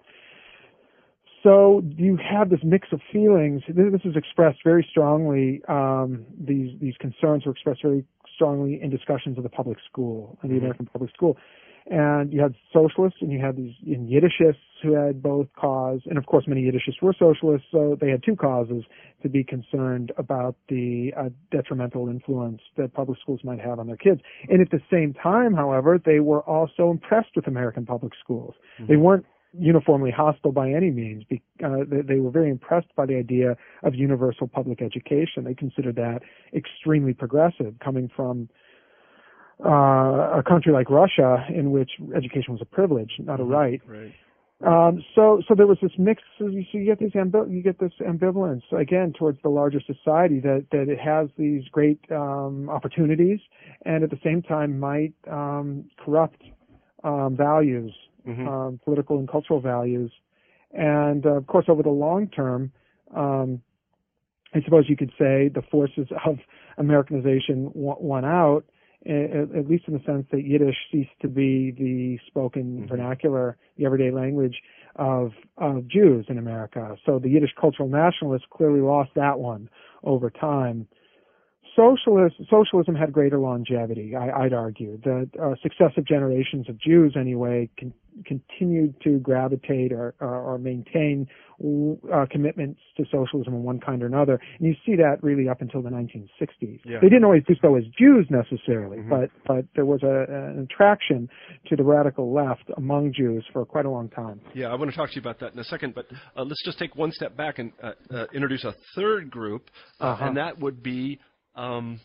so you have this mix of feelings. This is expressed very strongly. Um, these these concerns were expressed very strongly in discussions of the public school and the Mhm. American public school. And you had socialists and you had these in Yiddishists who had both cause, and of course many Yiddishists were socialists, so they had two causes to be concerned about the uh, detrimental influence that public schools might have on their kids. And at the same time, however, they were also impressed with American public schools. They weren't uniformly hostile by any means. Uh, they, they were very impressed by the idea of universal public education. They considered that extremely progressive, coming from uh, a country like Russia, in which education was a privilege, not a right. Right. Um, so, so there was this mix. So you, so you get this ambi- you get this ambivalence again towards the larger society that that it has these great um, opportunities, and at the same time might um, corrupt um, values, Mhm. um, political and cultural values, and uh, of course over the long term. Um, I suppose you could say the forces of Americanization won out, at, at least in the sense that Yiddish ceased to be the spoken vernacular, the everyday language of, of Jews in America. So the Yiddish cultural nationalists clearly lost that one over time. Socialist, socialism had greater longevity, I, I'd argue. The uh, successive generations of Jews, anyway, con- continued to gravitate or, or, or maintain uh, commitments to socialism in one kind or another. And you see that really up until the 1960s. Yeah. They didn't always do so as Jews necessarily, Mhm. but but there was a, an attraction to the radical left among Jews for quite a long time. Yeah, I want to talk to you about that in a second, but uh, let's just take one step back and uh, uh, introduce a third group, uh, Uh-huh. and that would be um,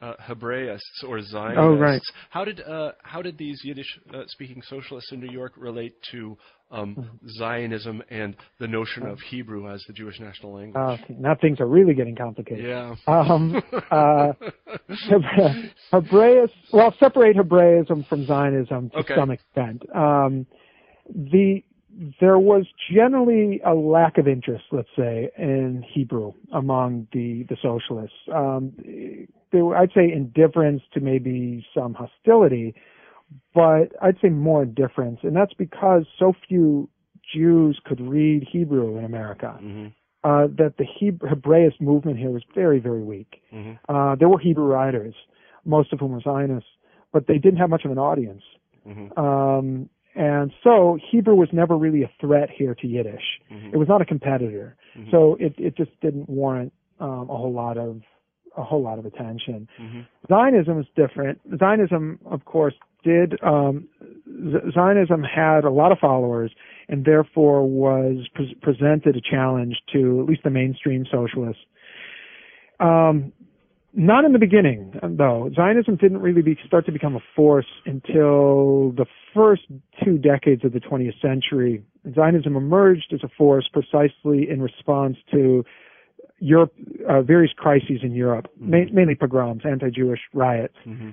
uh, Hebraists or Zionists. Oh, right. How did uh, how did these Yiddish-speaking socialists in New York relate to um, Mm-hmm. Zionism and the notion of Hebrew as the Jewish national language? Uh, now things are really getting complicated. yeah. Um, uh, Hebraism, well, separate Hebraism from Zionism to Okay. some extent. Um, the there was generally a lack of interest, let's say, in Hebrew among the the socialists. Um, there, were- I'd say indifference to maybe some hostility, but I'd say more indifference, and that's because so few Jews could read Hebrew in America hmm uh, that the Heb- Hebraist movement here was very, very weak. hmm Uh, there were Hebrew writers, most of whom were Zionists, but they didn't have much of an audience. hmm Um, and so Hebrew was never really a threat here to Yiddish. Mhm. It was not a competitor. Mhm. So it, it just didn't warrant um, a whole lot of a whole lot of attention. hmm Zionism is different. Zionism, of course, did um, Z- Zionism had a lot of followers, and therefore was pre- presented a challenge to at least the mainstream socialists. Um, not in the beginning, though. Zionism didn't really be, start to become a force until the first two decades of the 20th century. Zionism emerged as a force precisely in response to Europe, uh, various crises in Europe, ma- mainly pogroms, anti-Jewish riots. hmm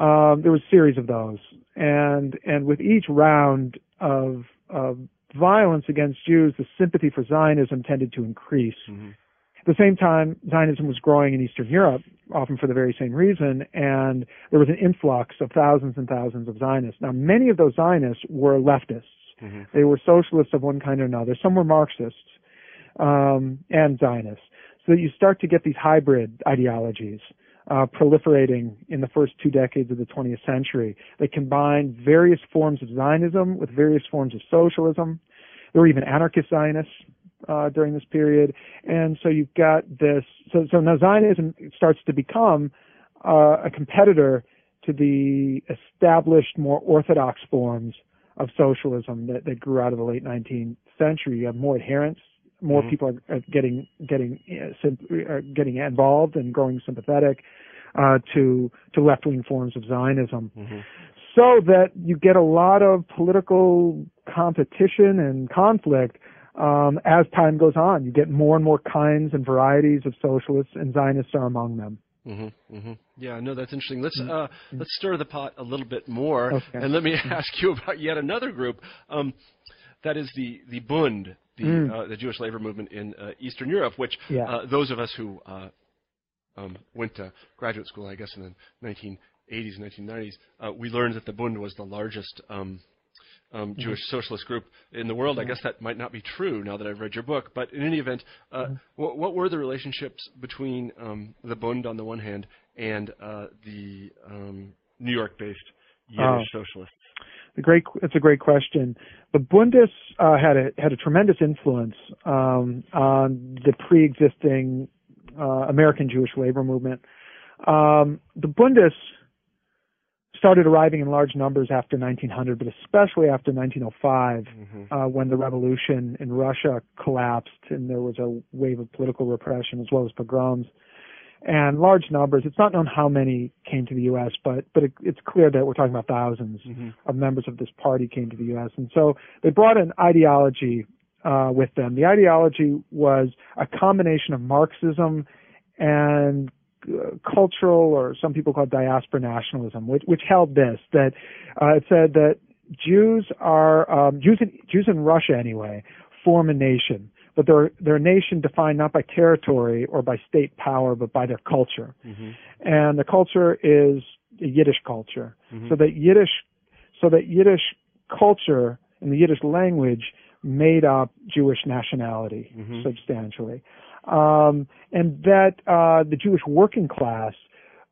Um, there was a series of those, and and with each round of of violence against Jews, the sympathy for Zionism tended to increase. hmm At the same time, Zionism was growing in Eastern Europe, often for the very same reason, and there was an influx of thousands and thousands of Zionists. Now, many of those Zionists were leftists. hmm They were socialists of one kind or another. Some were Marxists um, and Zionists. So you start to get these hybrid ideologies uh, proliferating in the first two decades of the 20th century. They combined various forms of Zionism with various forms of socialism. There were even anarchist Zionists uh, during this period, and so you've got this. So, so now Zionism starts to become uh, a competitor to the established, more orthodox forms of socialism that, that grew out of the late 19th century. You have more adherents, more Mhm. people are, are getting getting uh, symp- are getting involved and growing sympathetic uh, to to left wing forms of Zionism, hmm so that you get a lot of political competition and conflict um, as time goes on, you get more and more kinds and varieties of socialists, and Zionists are among them. Mm-hmm, mm-hmm. Yeah, no, that's interesting. Let's uh, let's stir the pot a little bit more, Okay. and let me ask you about yet another group. Um, that is the the Bund, the uh, the Jewish labor movement in uh, Eastern Europe, which Yeah. uh, those of us who uh, um, went to graduate school, I guess in the 1980s, 1990s, uh, we learned that the Bund was the largest um, um, Jewish socialist group in the world. I guess that might not be true now that I've read your book, but in any event, uh, what, what were the relationships between um, the Bund on the one hand and uh, the um, New York-based Yiddish Oh. socialists? The great, it's a great question. The Bundists uh, had a had a tremendous influence um, on the pre-existing uh, American Jewish labor movement. Um, the Bundists started arriving in large numbers after 1900, but especially after 1905, uh, when the revolution in Russia collapsed and there was a wave of political repression as well as pogroms and large numbers. It's not known how many came to the U.S., but but it, it's clear that we're talking about 1000s of members of this party came to the U.S. And so they brought an ideology uh, with them. The ideology was a combination of Marxism and uh, cultural, or some people call it diaspora nationalism, which, which held this that uh, it said that Jews are um, Jews in, Jews in Russia anyway form a nation, but they're they're a nation defined not by territory or by state power, but by their culture, and the culture is a Yiddish culture. So that Yiddish, so that Yiddish culture and the Yiddish language made up Jewish nationality substantially, um, and that uh, the Jewish working class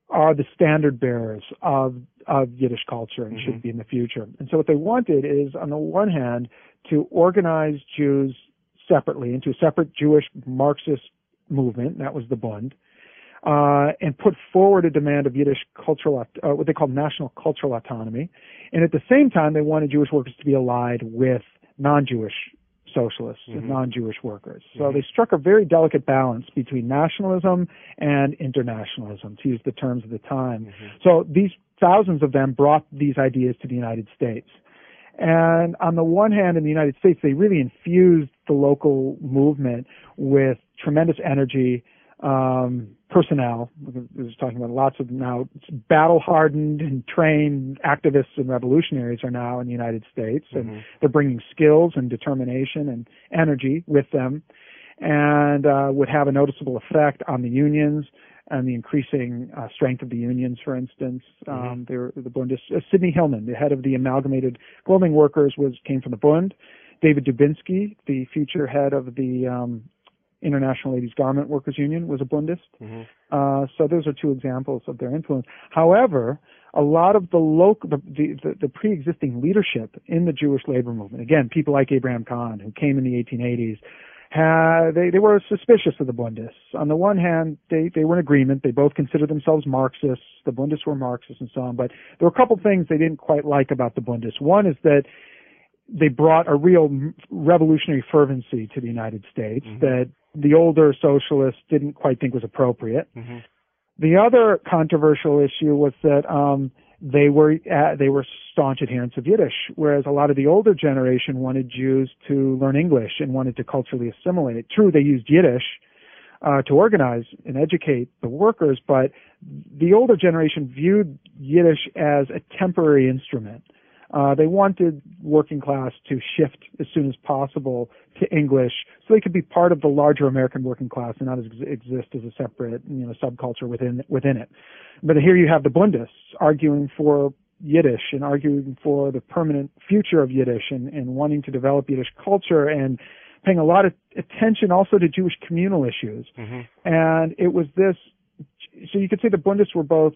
are the standard bearers of of Yiddish culture and should be in the future. And so what they wanted is, on the one hand, to organize Jews separately into a separate Jewish Marxist movement, that was the Bund, uh, and put forward a demand of Yiddish cultural, uh, what they call national cultural autonomy. And at the same time, they wanted Jewish workers to be allied with non-Jewish socialists and non-Jewish workers. So mm-hmm. they struck a very delicate balance between nationalism and internationalism, to use the terms of the time. Mm-hmm. So these thousands of them brought these ideas to the United States. And on the one hand, in the United States, they really infused the local movement with tremendous energy, um, personnel. Was talking about lots of now battle hardened and trained activists and revolutionaries are now in the United States, and they're bringing skills and determination and energy with them, and uh, would have a noticeable effect on the unions and the increasing uh, strength of the unions, for instance. Um, they were, the Bund, uh, Sidney Hillman, the head of the Amalgamated Clothing Workers, was came from the Bund. David Dubinsky, the future head of the um, International Ladies Garment Workers Union, was a Bundist. Uh, so those are two examples of their influence. However, a lot of the local, the, the, the, pre-existing leadership in the Jewish labor movement, again, people like Abraham Cahan, who came in the 1880s, had, they, they were suspicious of the Bundists. On the one hand, they, they were in agreement. They both considered themselves Marxists. The Bundists were Marxists and so on. But there were a couple things they didn't quite like about the Bundists. One is that they brought a real revolutionary fervency to the United States that the older socialists didn't quite think was appropriate. The other controversial issue was that um, they were uh, they were staunch adherents of Yiddish, whereas a lot of the older generation wanted Jews to learn English and wanted to culturally assimilate. True, they used Yiddish uh, to organize and educate the workers, but the older generation viewed Yiddish as a temporary instrument. Uh, they wanted working class to shift as soon as possible to English so they could be part of the larger American working class and not ex- exist as a separate, you know, subculture within within it. But here you have the Bundists arguing for Yiddish and arguing for the permanent future of Yiddish and, and wanting to develop Yiddish culture and paying a lot of attention also to Jewish communal issues. And it was this, so you could say the Bundists were both,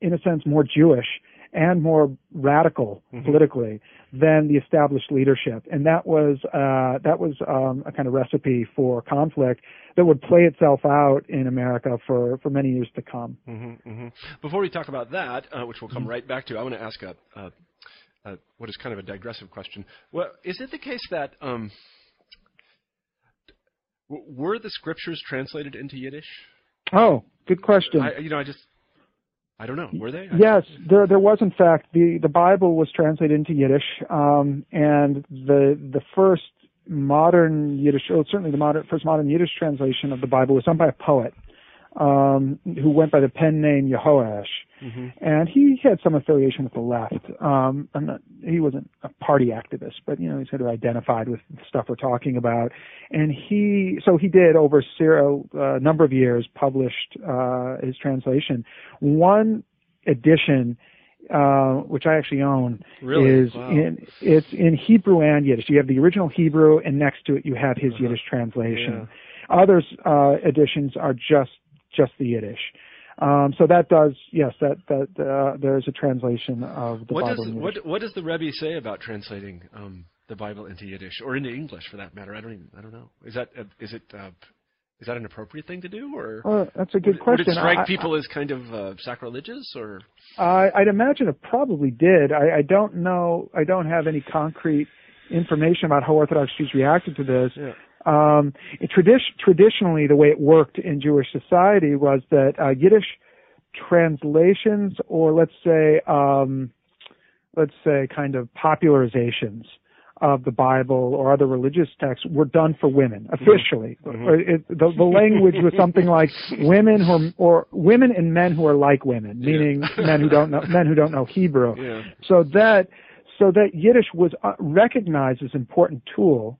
in a sense, more Jewish and more radical politically than the established leadership. And that was, uh, that was, um, a kind of recipe for conflict that would play itself out in America for, for many years to come. Before we talk about that, uh, which we'll come right back to, I want to ask a, a, a what is kind of a digressive question. Well, is it the case that um, were the scriptures translated into Yiddish? Oh, good question. I, you know, I just I don't know. Were they? I- Yes, there there was in fact the the Bible was translated into Yiddish, um, and the the first modern Yiddish, oh, certainly the modern, first modern Yiddish translation of the Bible was done by a poet um, who went by the pen name Yehoash, mm-hmm. and he had some affiliation with the left. Um, not, he wasn't a party activist, but you know, he sort of identified with the stuff we're talking about. And he, so he did over a uh, number of years published uh, his translation. One edition uh, which I actually own, really? is wow. in it's in Hebrew and Yiddish. You have the original Hebrew, and next to it you have his uh-huh. Yiddish translation. Yeah. Others uh, editions are just just the Yiddish. Um, so that does, yes, that that uh, there is a translation of the what Bible. Does, what what does the Rebbe say about translating um, the Bible into Yiddish or into English, for that matter? I don't even I don't know. Is that uh, is it uh, is that an appropriate thing to do, or uh, that's a good would, question. Would it strike I, people as kind of uh, sacrilegious, or? I'd imagine it probably did. I, I don't know. I don't have any concrete information about how Orthodox Jews reacted to this. Yeah. Um, tradi- traditionally, the way it worked in Jewish society was that uh, Yiddish translations, or let's say, um, let's say, kind of popularizations of the Bible or other religious texts were done for women officially. Mm-hmm. It, the, the language was something like women who or women and men who are like women, meaning yeah. men who don't know men who don't know Hebrew. Yeah. So that so that Yiddish was uh, recognized as an important tool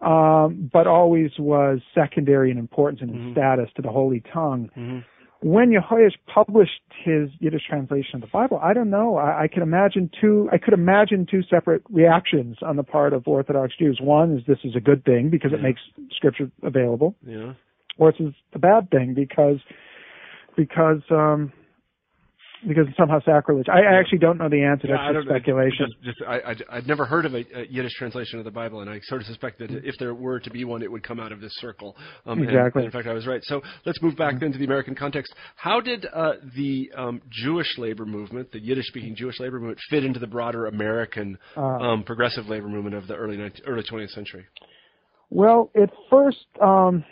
um, but always was secondary in importance and in mm-hmm. status to the Holy Tongue. Mm-hmm. When Yehoash published his Yiddish translation of the Bible, I don't know. I, I can imagine two. I could imagine two separate reactions on the part of Orthodox Jews. One is this is a good thing because yeah. it makes Scripture available, yeah. or it's a bad thing because because um, because it's somehow sacrilege. I, I actually don't know the answer. Yeah, That's just speculation. Just, just, I, I, would never heard of a, a, Yiddish translation of the Bible, and I sort of suspect that if there were to be one, it would come out of this circle. Um, exactly. And, and in fact, I was right. So let's move back then to the American context. How did uh, the um, Jewish labor movement, the Yiddish-speaking Jewish labor movement, fit into the broader American uh, um, progressive labor movement of the early 19, early 20th century? Well, at first, um,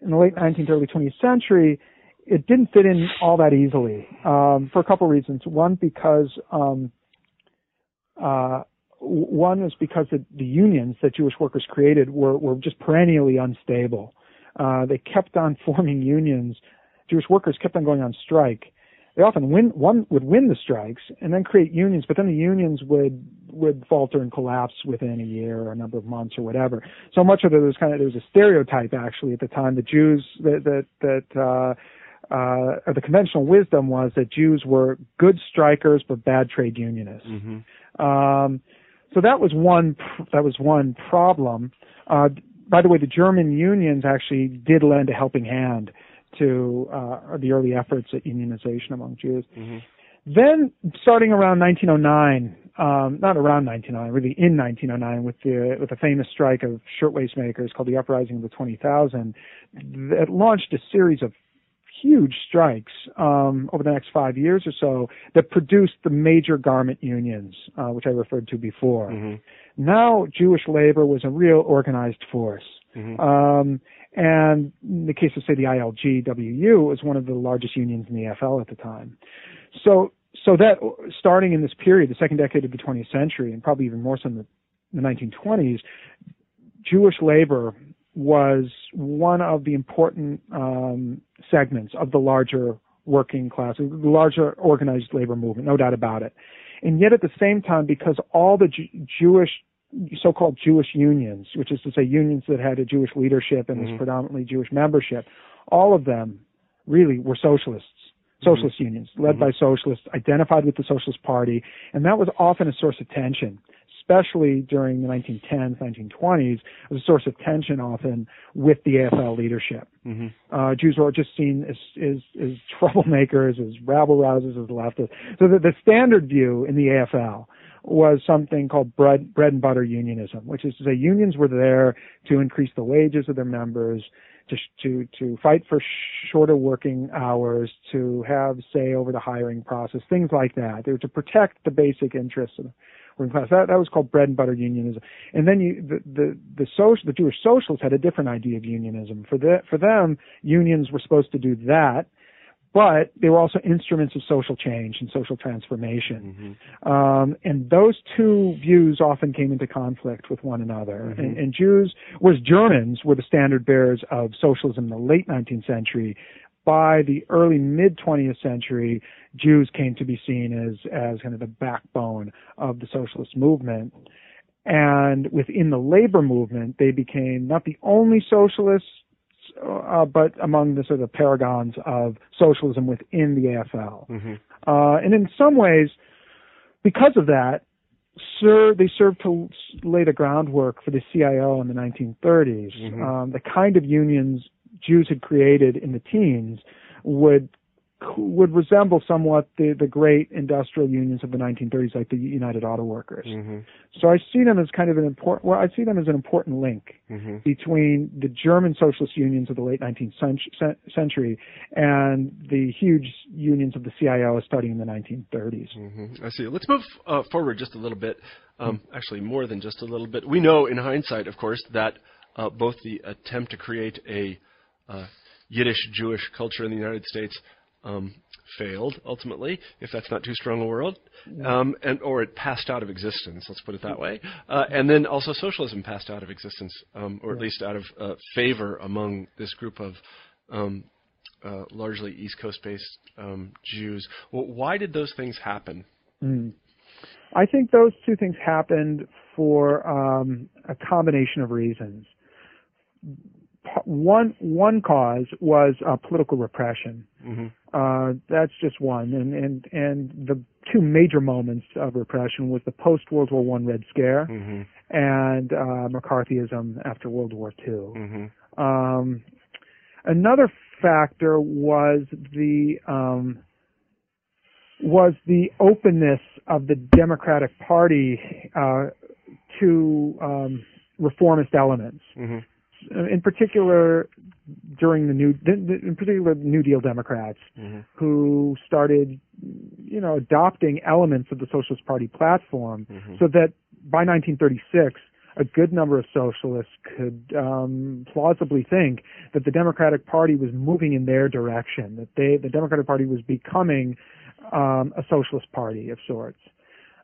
in the late 19th, early 20th century, it didn't fit in all that easily um, for a couple reasons. One, because um, uh, one is because the, the, unions that Jewish workers created were, were just perennially unstable. Uh, they kept on forming unions. Jewish workers kept on going on strike. They often win, one would win the strikes and then create unions, but then the unions would would falter and collapse within a year or a number of months or whatever. So much of it was kind of there was a stereotype actually at the time. The Jews that that that uh, uh, or the conventional wisdom was that Jews were good strikers but bad trade unionists. Mm-hmm. Um, so that was one that was one problem. Uh, by the way, the German unions actually did lend a helping hand to uh, the early efforts at unionization among Jews. Mm-hmm. Then, starting around 1909, um, not around 1909, really in 1909, with the with the famous strike of shirtwaist makers called the Uprising of the 20,000, that launched a series of huge strikes um, over the next five years or so that produced the major garment unions, uh, which I referred to before. Mm-hmm. Now, Jewish labor was a real organized force. Mm-hmm. Um, and in the case of, say, the ILGWU, was one of the largest unions in the AFL at the time. So, so that starting in this period, the second decade of the 20th century, and probably even more so in the, the 1920s, Jewish labor was one of the important um, segments of the larger working class, the larger organized labor movement, no doubt about it. And yet at the same time, because all the J- Jewish, so-called Jewish unions, which is to say unions that had a Jewish leadership and mm-hmm. was predominantly Jewish membership, all of them really were socialists. Socialist mm-hmm. unions, led mm-hmm. by socialists, identified with the Socialist Party, and that was often a source of tension especially during the 1910s, 1920s, was a source of tension often with the AFL leadership. Mm-hmm. Uh, Jews were just seen as, as, as troublemakers, as rabble rousers, as leftists. So the, the standard view in the AFL was something called bread, bread and butter unionism, which is to say unions were there to increase the wages of their members, to to to fight for shorter working hours, to have say over the hiring process, things like that. They were to protect the basic interests of working class. That that was called bread and butter unionism. And then you the the the social the Jewish socialists had a different idea of unionism. For the for them, unions were supposed to do that, but they were also instruments of social change and social transformation. Mm-hmm. Um, and those two views often came into conflict with one another. Mm-hmm. And, and Jews, whereas Germans were the standard bearers of socialism in the late 19th century, by the early mid 20th century, Jews came to be seen as as kind of the backbone of the socialist movement. And within the labor movement, they became not the only socialists, uh, but among the sort of paragons of socialism within the AFL. Mm-hmm. Uh, and in some ways, because of that, sir, they served to lay the groundwork for the CIO in the 1930s. Mm-hmm. Um, the kind of unions Jews had created in the teens would would resemble somewhat the, the great industrial unions of the 1930s, like the United Auto Workers. Mm-hmm. So I see them as kind of an important, well, I see them as an important link mm-hmm. between the German socialist unions of the late 19th century and the huge unions of the CIO starting in the 1930s. Mm-hmm. I see. Let's move uh, forward just a little bit. Um, actually, more than just a little bit. We know in hindsight, of course, that uh, both the attempt to create a uh, Yiddish Jewish culture in the United States um, failed ultimately, if that's not too strong a word, um, and or it passed out of existence. Let's put it that way. Uh, and then also socialism passed out of existence, um, or at least out of uh, favor among this group of um, uh, largely East Coast-based um, Jews. Well, why did those things happen? Mm. I think those two things happened for um, a combination of reasons one one cause was uh, political repression. Mm-hmm. Uh, that's just one, and and and the two major moments of repression was the post World War One Red Scare mm-hmm. and uh, McCarthyism after World War 2 mm-hmm. um, another factor was the um, was the openness of the Democratic Party uh, to um, reformist elements. Mm-hmm in particular during the new, in particular, New Deal Democrats mm-hmm. who started, you know, adopting elements of the Socialist Party platform, mm-hmm. so that by 1936, a good number of socialists could um, plausibly think that the Democratic Party was moving in their direction, that they, the Democratic Party was becoming um, a socialist party of sorts.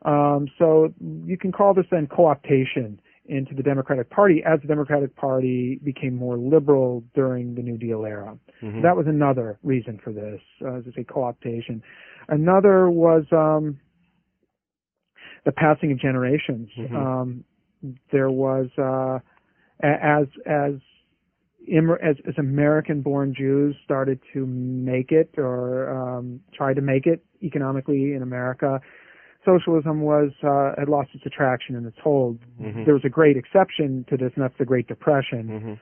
Um, so you can call this then co-optation into the Democratic Party as the Democratic Party became more liberal during the New Deal era. Mm-hmm. That was another reason for this, uh, as I say, co-optation. Another was um, the passing of generations. Mm-hmm. Um, there was uh, as as as, as American-born Jews started to make it or um, try to make it economically in America, socialism was uh, had lost its attraction and its hold. Mm-hmm. There was a great exception to this, and that's the Great Depression. Mm-hmm.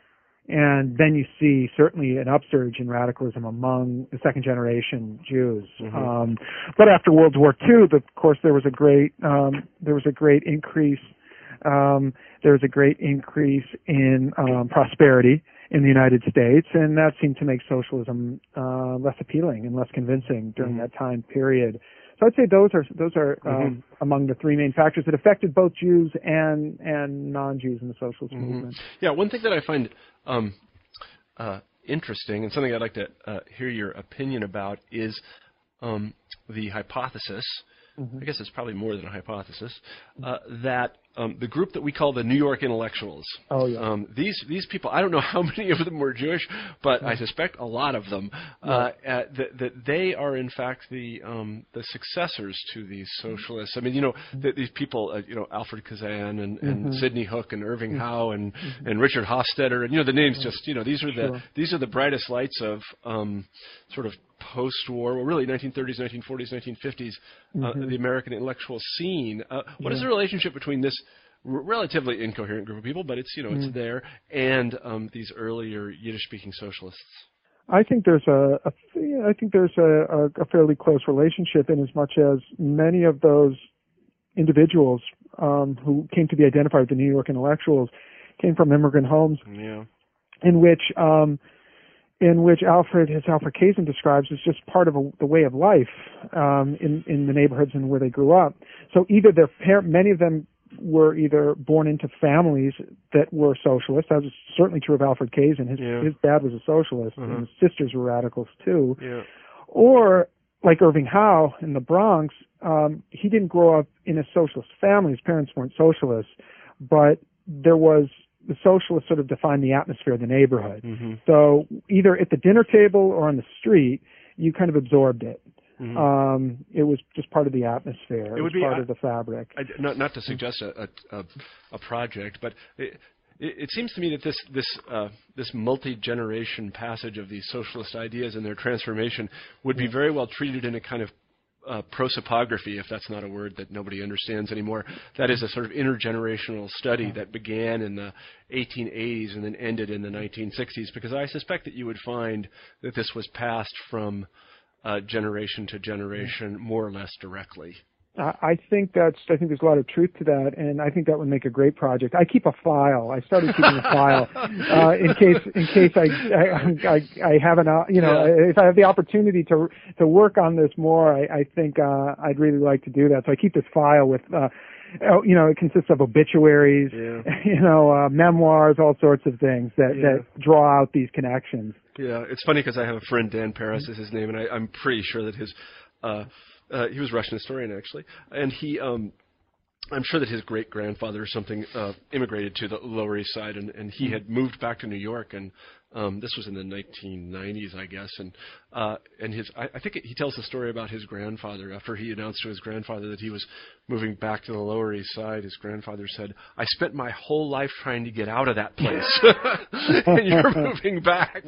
And then you see certainly an upsurge in radicalism among the second generation Jews. Mm-hmm. Um, but after World War II, the, of course, there was a great um, there was a great increase. Um, there was a great increase in um, prosperity in the United States, and that seemed to make socialism uh, less appealing and less convincing during mm-hmm. that time period. So I'd say those are those are mm-hmm. um, among the three main factors that affected both Jews and and non-Jews in the socialist mm-hmm. movement. Yeah, one thing that I find um, uh, interesting and something I'd like to uh, hear your opinion about is um, the hypothesis. Mm-hmm. I guess it's probably more than a hypothesis uh, that um, the group that we call the New York intellectuals. Oh yeah. Um, these these people, I don't know how many of them were Jewish, but. I suspect a lot of them. Yeah. Uh, that that they are in fact the um, the successors to these socialists. I mean, you know, the, these people, uh, you know, Alfred Kazin and, and mm-hmm. Sidney Hook and Irving mm-hmm. Howe and mm-hmm. and Richard Hofstadter, and you know, the names just you know these are the sure. these are the brightest lights of um, sort of post-war, well, really 1930s, 1940s, 1950s, uh, mm-hmm. the American intellectual scene. Uh, what yeah. is the relationship between this r- relatively incoherent group of people, but it's you know mm-hmm. it's there, and um, these earlier Yiddish-speaking socialists? I think there's a, a I think there's a, a, fairly close relationship in as much as many of those individuals um, who came to be identified with the New York intellectuals came from immigrant homes, yeah. in which um, in which Alfred, as Alfred Kazin describes, is just part of a, the way of life um, in in the neighborhoods and where they grew up. So either their parent, many of them were either born into families that were socialists. That was certainly true of Alfred Kazin. His yeah. his dad was a socialist, mm-hmm. and his sisters were radicals too. Yeah. Or like Irving Howe in the Bronx, um, he didn't grow up in a socialist family. His parents weren't socialists, but there was the socialists sort of defined the atmosphere of the neighborhood. Mm-hmm. So either at the dinner table or on the street, you kind of absorbed it. Mhm. Um, it was just part of the atmosphere. It, It would was be- part I- of the fabric. I, not not to suggest a a, a, project, but it, it, it seems to me that this this uh, this multi generation passage of these socialist ideas and their transformation would be very well treated in a kind of uh, prosopography, if that's not a word that nobody understands anymore. That is a sort of intergenerational study that began in the 1880s and then ended in the 1960s. Because I suspect that you would find that this was passed from uh, generation to generation more or less directly. I I think that's. I think there's a lot of truth to that, and I think that would make a great project. I keep a file. I started keeping a file uh, in case in case I I I, I have an uh, you know if I have the opportunity to to work on this more. I, I think uh, I'd really like to do that. So I keep this file with. Uh, oh, you know, it consists of obituaries, Yeah. you know, uh, memoirs, all sorts of things that Yeah. that draw out these connections. Yeah, it's funny because I have a friend Dan Paris is his name, and I, I'm pretty sure that his uh, uh, he was a Russian historian actually, and he um, I'm sure that his great grandfather or something uh, immigrated to the Lower East Side, and, and he had moved back to New York, and um, this was in the 1990s, I guess, and uh, and his I, I think he tells the story about his grandfather after he announced to his grandfather that he was moving back to the Lower East Side. His grandfather said, "I spent my whole life trying to get out of that place, and you're moving back."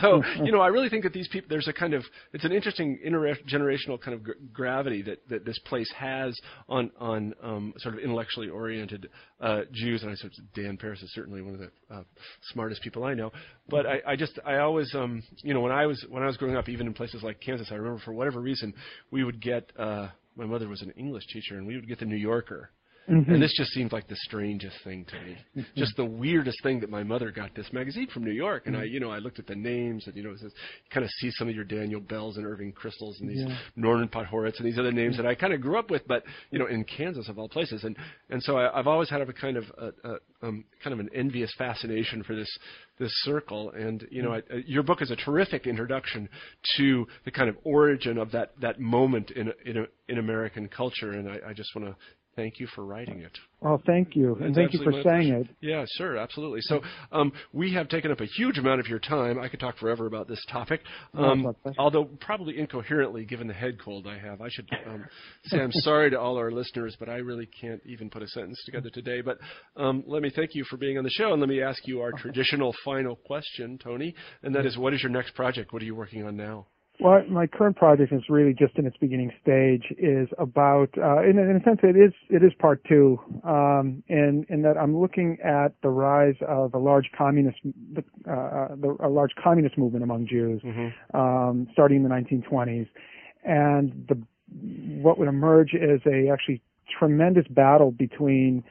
So you know, I really think that these people there's a kind of it's an interesting intergenerational kind of gr- gravity that that this place has on on um, sort of intellectually oriented uh, Jews, and I said Dan Paris is certainly one of the uh, smartest people I know. But I, I just I always um, you know when I was when I was growing up, even in places like Kansas, I remember for whatever reason we would get. Uh, my mother was an English teacher, and we would get the New Yorker. And this just seemed like the strangest thing to me. just the weirdest thing that my mother got this magazine from New York, and I, you know, I looked at the names, and you know, it says, you kind of see some of your Daniel Bells and Irving Kristols and these Norman Podhoretz and these other names that I kind of grew up with, but you know, in Kansas of all places, and and so I, I've always had a kind of a, a, um, kind of an envious fascination for this this circle, and you know, I, uh, your book is a terrific introduction to the kind of origin of that that moment in in, in American culture, and I, I just want to thank you for writing it. Well, thank you, and thank you for saying it. Yeah, sure, absolutely. So um, we have taken up a huge amount of your time. I could talk forever about this topic, um, it's although probably incoherently given the head cold I have. I should um, say I'm sorry to all our listeners, but I really can't even put a sentence together today. But um, let me thank you for being on the show, and let me ask you our traditional final question, Tony, and that is, what is your next project? What are you working on now? Well, my current project is really just in its beginning stage. Is about, uh, in, in a sense, it is it is part two, um, in in that I'm looking at the rise of a large communist, uh, uh, the, a large communist movement among Jews, um, starting in the 1920s, and the what would emerge is a actually tremendous battle between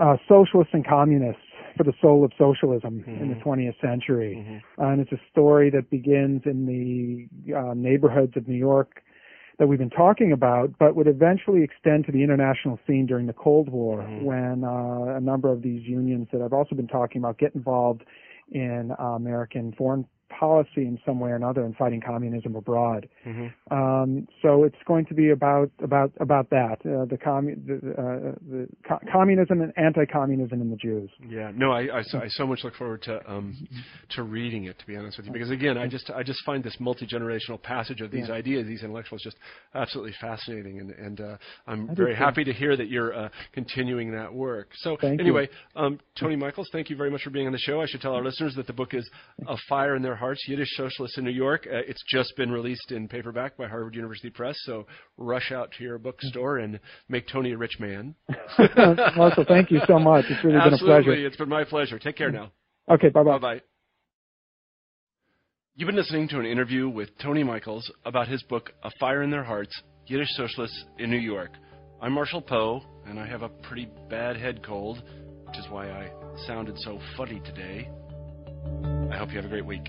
uh, socialists and communists for the soul of socialism in the 20th century. Uh, and it's a story that begins in the uh, neighborhoods of New York that we've been talking about, but would eventually extend to the international scene during the Cold War when uh, a number of these unions that I've also been talking about get involved in uh, American foreign policy in some way or another in fighting communism abroad. Um, so it's going to be about about about that uh, the, commu- the, uh, the co- communism and anti-communism in the Jews. Yeah, no, I, I, so, I so much look forward to um, to reading it. To be honest with you, because again, I just I just find this multi generational passage of these ideas, these intellectuals, just absolutely fascinating, and and uh, I'm very happy to hear that you're uh, continuing that work. So Thank anyway, um, Tony Michels, thank you very much for being on the show. I should tell our listeners that the book is "A Fire in Their Hearts: Yiddish Socialists in New York." Uh, it's just been released in paperback by Harvard University Press, so rush out to your bookstore and make Tony a rich man. Marshall, thank you so much. It's really been a Absolutely, pleasure. it's been my pleasure. Take care now. Okay, bye Bye bye. bye. You've been listening to an interview with Tony Michels about his book, A Fire in Their Hearts Yiddish Socialists in New York. I'm Marshall Poe, and I have a pretty bad head cold, which is why I sounded so funny today. I hope you have a great week.